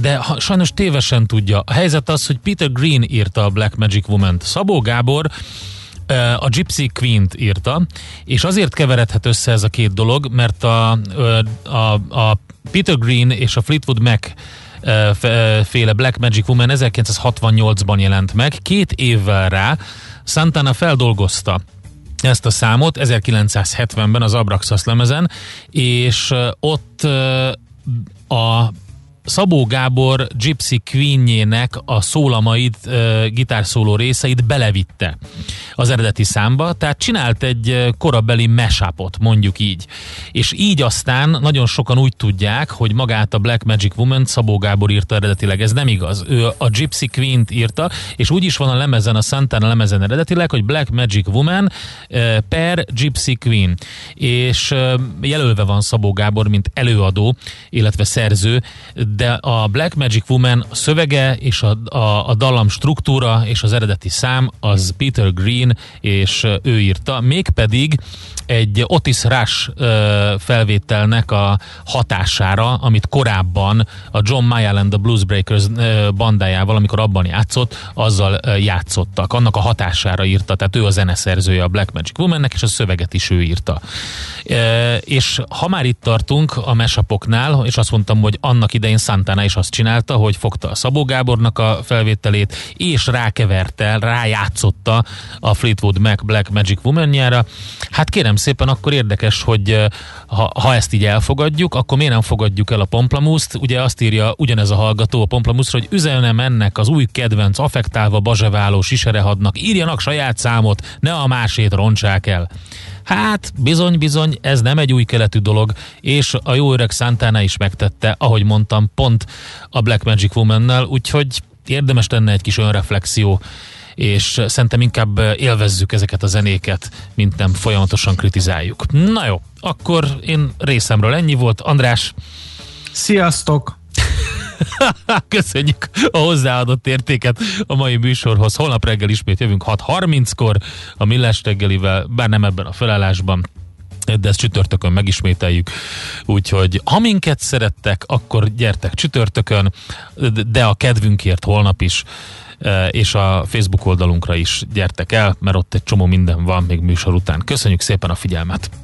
de ha, sajnos tévesen tudja. A helyzet az, hogy Peter Green írta a Black Magic Woman-t. Szabó Gábor a Gypsy Queen-t írta, és azért keveredhet össze ez a két dolog, mert a, a, a Peter Green és a Fleetwood Mac féle Black Magic Woman 1968-ban jelent meg. Két évvel rá Santana feldolgozta ezt a számot 1970-ben az Abraxas lemezen, és ott a Szabó Gábor Gypsy Queenjének a szólamait, gitárszóló részeit belevitte az eredeti számba, tehát csinált egy korabeli mashupot, mondjuk így. És így aztán nagyon sokan úgy tudják, hogy magát a Black Magic Woman Szabó Gábor írta eredetileg. Ez nem igaz. Ő a Gypsy Queen-t írta, és úgy is van a lemezen, a Santana lemezen eredetileg, hogy Black Magic Woman per Gypsy Queen. És jelölve van Szabó Gábor, mint előadó, illetve szerző, de a Black Magic Woman szövege és a, a, a dallam struktúra és az eredeti szám az Peter Green, és ő írta, mégpedig egy Otis Rush felvételnek a hatására, amit korábban a John Mayall and the Bluesbreakers bandájával, amikor abban játszott, azzal játszottak. Annak a hatására írta, tehát ő a zeneszerzője a Black Magic Womannek, és a szöveget is ő írta. És ha már itt tartunk a mesapoknál, és azt mondtam, hogy annak idején Santana is azt csinálta, hogy fogta a Szabó Gábornak a felvételét, és rákeverte, rájátszotta a Fleetwood Mac Black Magic Woman-jára. Hát kérem szépen, akkor érdekes, hogy ha, ha ezt így elfogadjuk, akkor miért nem fogadjuk el a Pomplamuszt? Ugye azt írja ugyanez a hallgató a Pomplamuszra, hogy üzenem ennek az új kedvenc, affektálva bazseváló siserehadnak, írjanak saját számot, ne a másét roncsák el. Hát bizony-bizony, ez nem egy új keletű dolog, és a jó öreg Santana is megtette, ahogy mondtam, pont a Black Magic Woman-nel, úgyhogy érdemes lenne egy kis önreflexió és szerintem inkább élvezzük ezeket a zenéket, mint nem folyamatosan kritizáljuk. Na jó, akkor én részemről ennyi volt. András! Sziasztok! Köszönjük a hozzáadott értéket a mai műsorhoz. Holnap reggel ismét jövünk 6.30-kor a Millás reggelivel, bár nem ebben a felállásban, de ezt csütörtökön megismételjük. Úgyhogy ha minket szerettek, akkor gyertek csütörtökön, de a kedvünkért holnap is és a Facebook oldalunkra is gyertek el, mert ott egy csomó minden van még műsor után. Köszönjük szépen a figyelmet!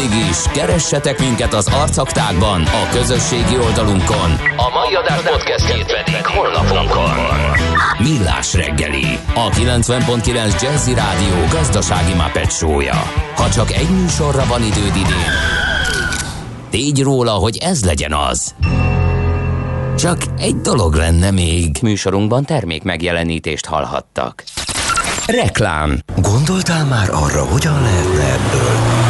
Addig is, keressetek minket az arcaktákban, a közösségi oldalunkon. A mai adás podcastjét pedig holnapunkon. Millás reggeli, a 90.9 Jazzy Rádió gazdasági mapetsója. Ha csak egy műsorra van időd idén, tégy róla, hogy ez legyen az. Csak egy dolog lenne még. Műsorunkban termék megjelenítést hallhattak. Reklám. Gondoltál már arra, hogyan lehetne ebből?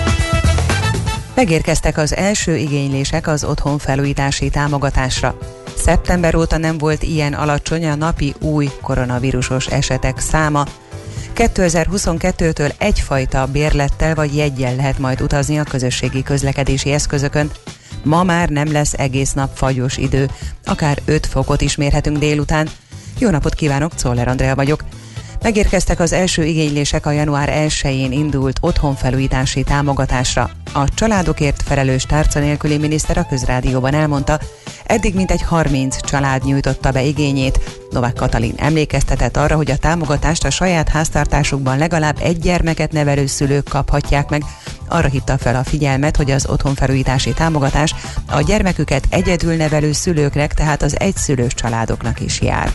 Megérkeztek az első igénylések az otthon felújítási támogatásra. Szeptember óta nem volt ilyen alacsony a napi új koronavírusos esetek száma. 2022-től egyfajta bérlettel vagy jegyen lehet majd utazni a közösségi közlekedési eszközökön. Ma már nem lesz egész nap fagyos idő, akár 5 fokot is mérhetünk délután. Jó napot kívánok, Czoller Andrea vagyok. Megérkeztek az első igénylések a január 1-én indult otthonfelújítási támogatásra. A családokért felelős tárca nélküli miniszter a közrádióban elmondta, Eddig mintegy 30 család nyújtotta be igényét. Novák Katalin emlékeztetett arra, hogy a támogatást a saját háztartásukban legalább egy gyermeket nevelő szülők kaphatják meg. Arra hívta fel a figyelmet, hogy az otthonfelújítási támogatás a gyermeküket egyedül nevelő szülőknek, tehát az egyszülős családoknak is jár.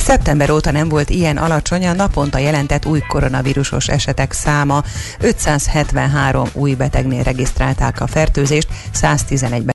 Szeptember óta nem volt ilyen alacsony a naponta jelentett új koronavírusos esetek száma. 573 új betegnél regisztrálták a fertőzést, 111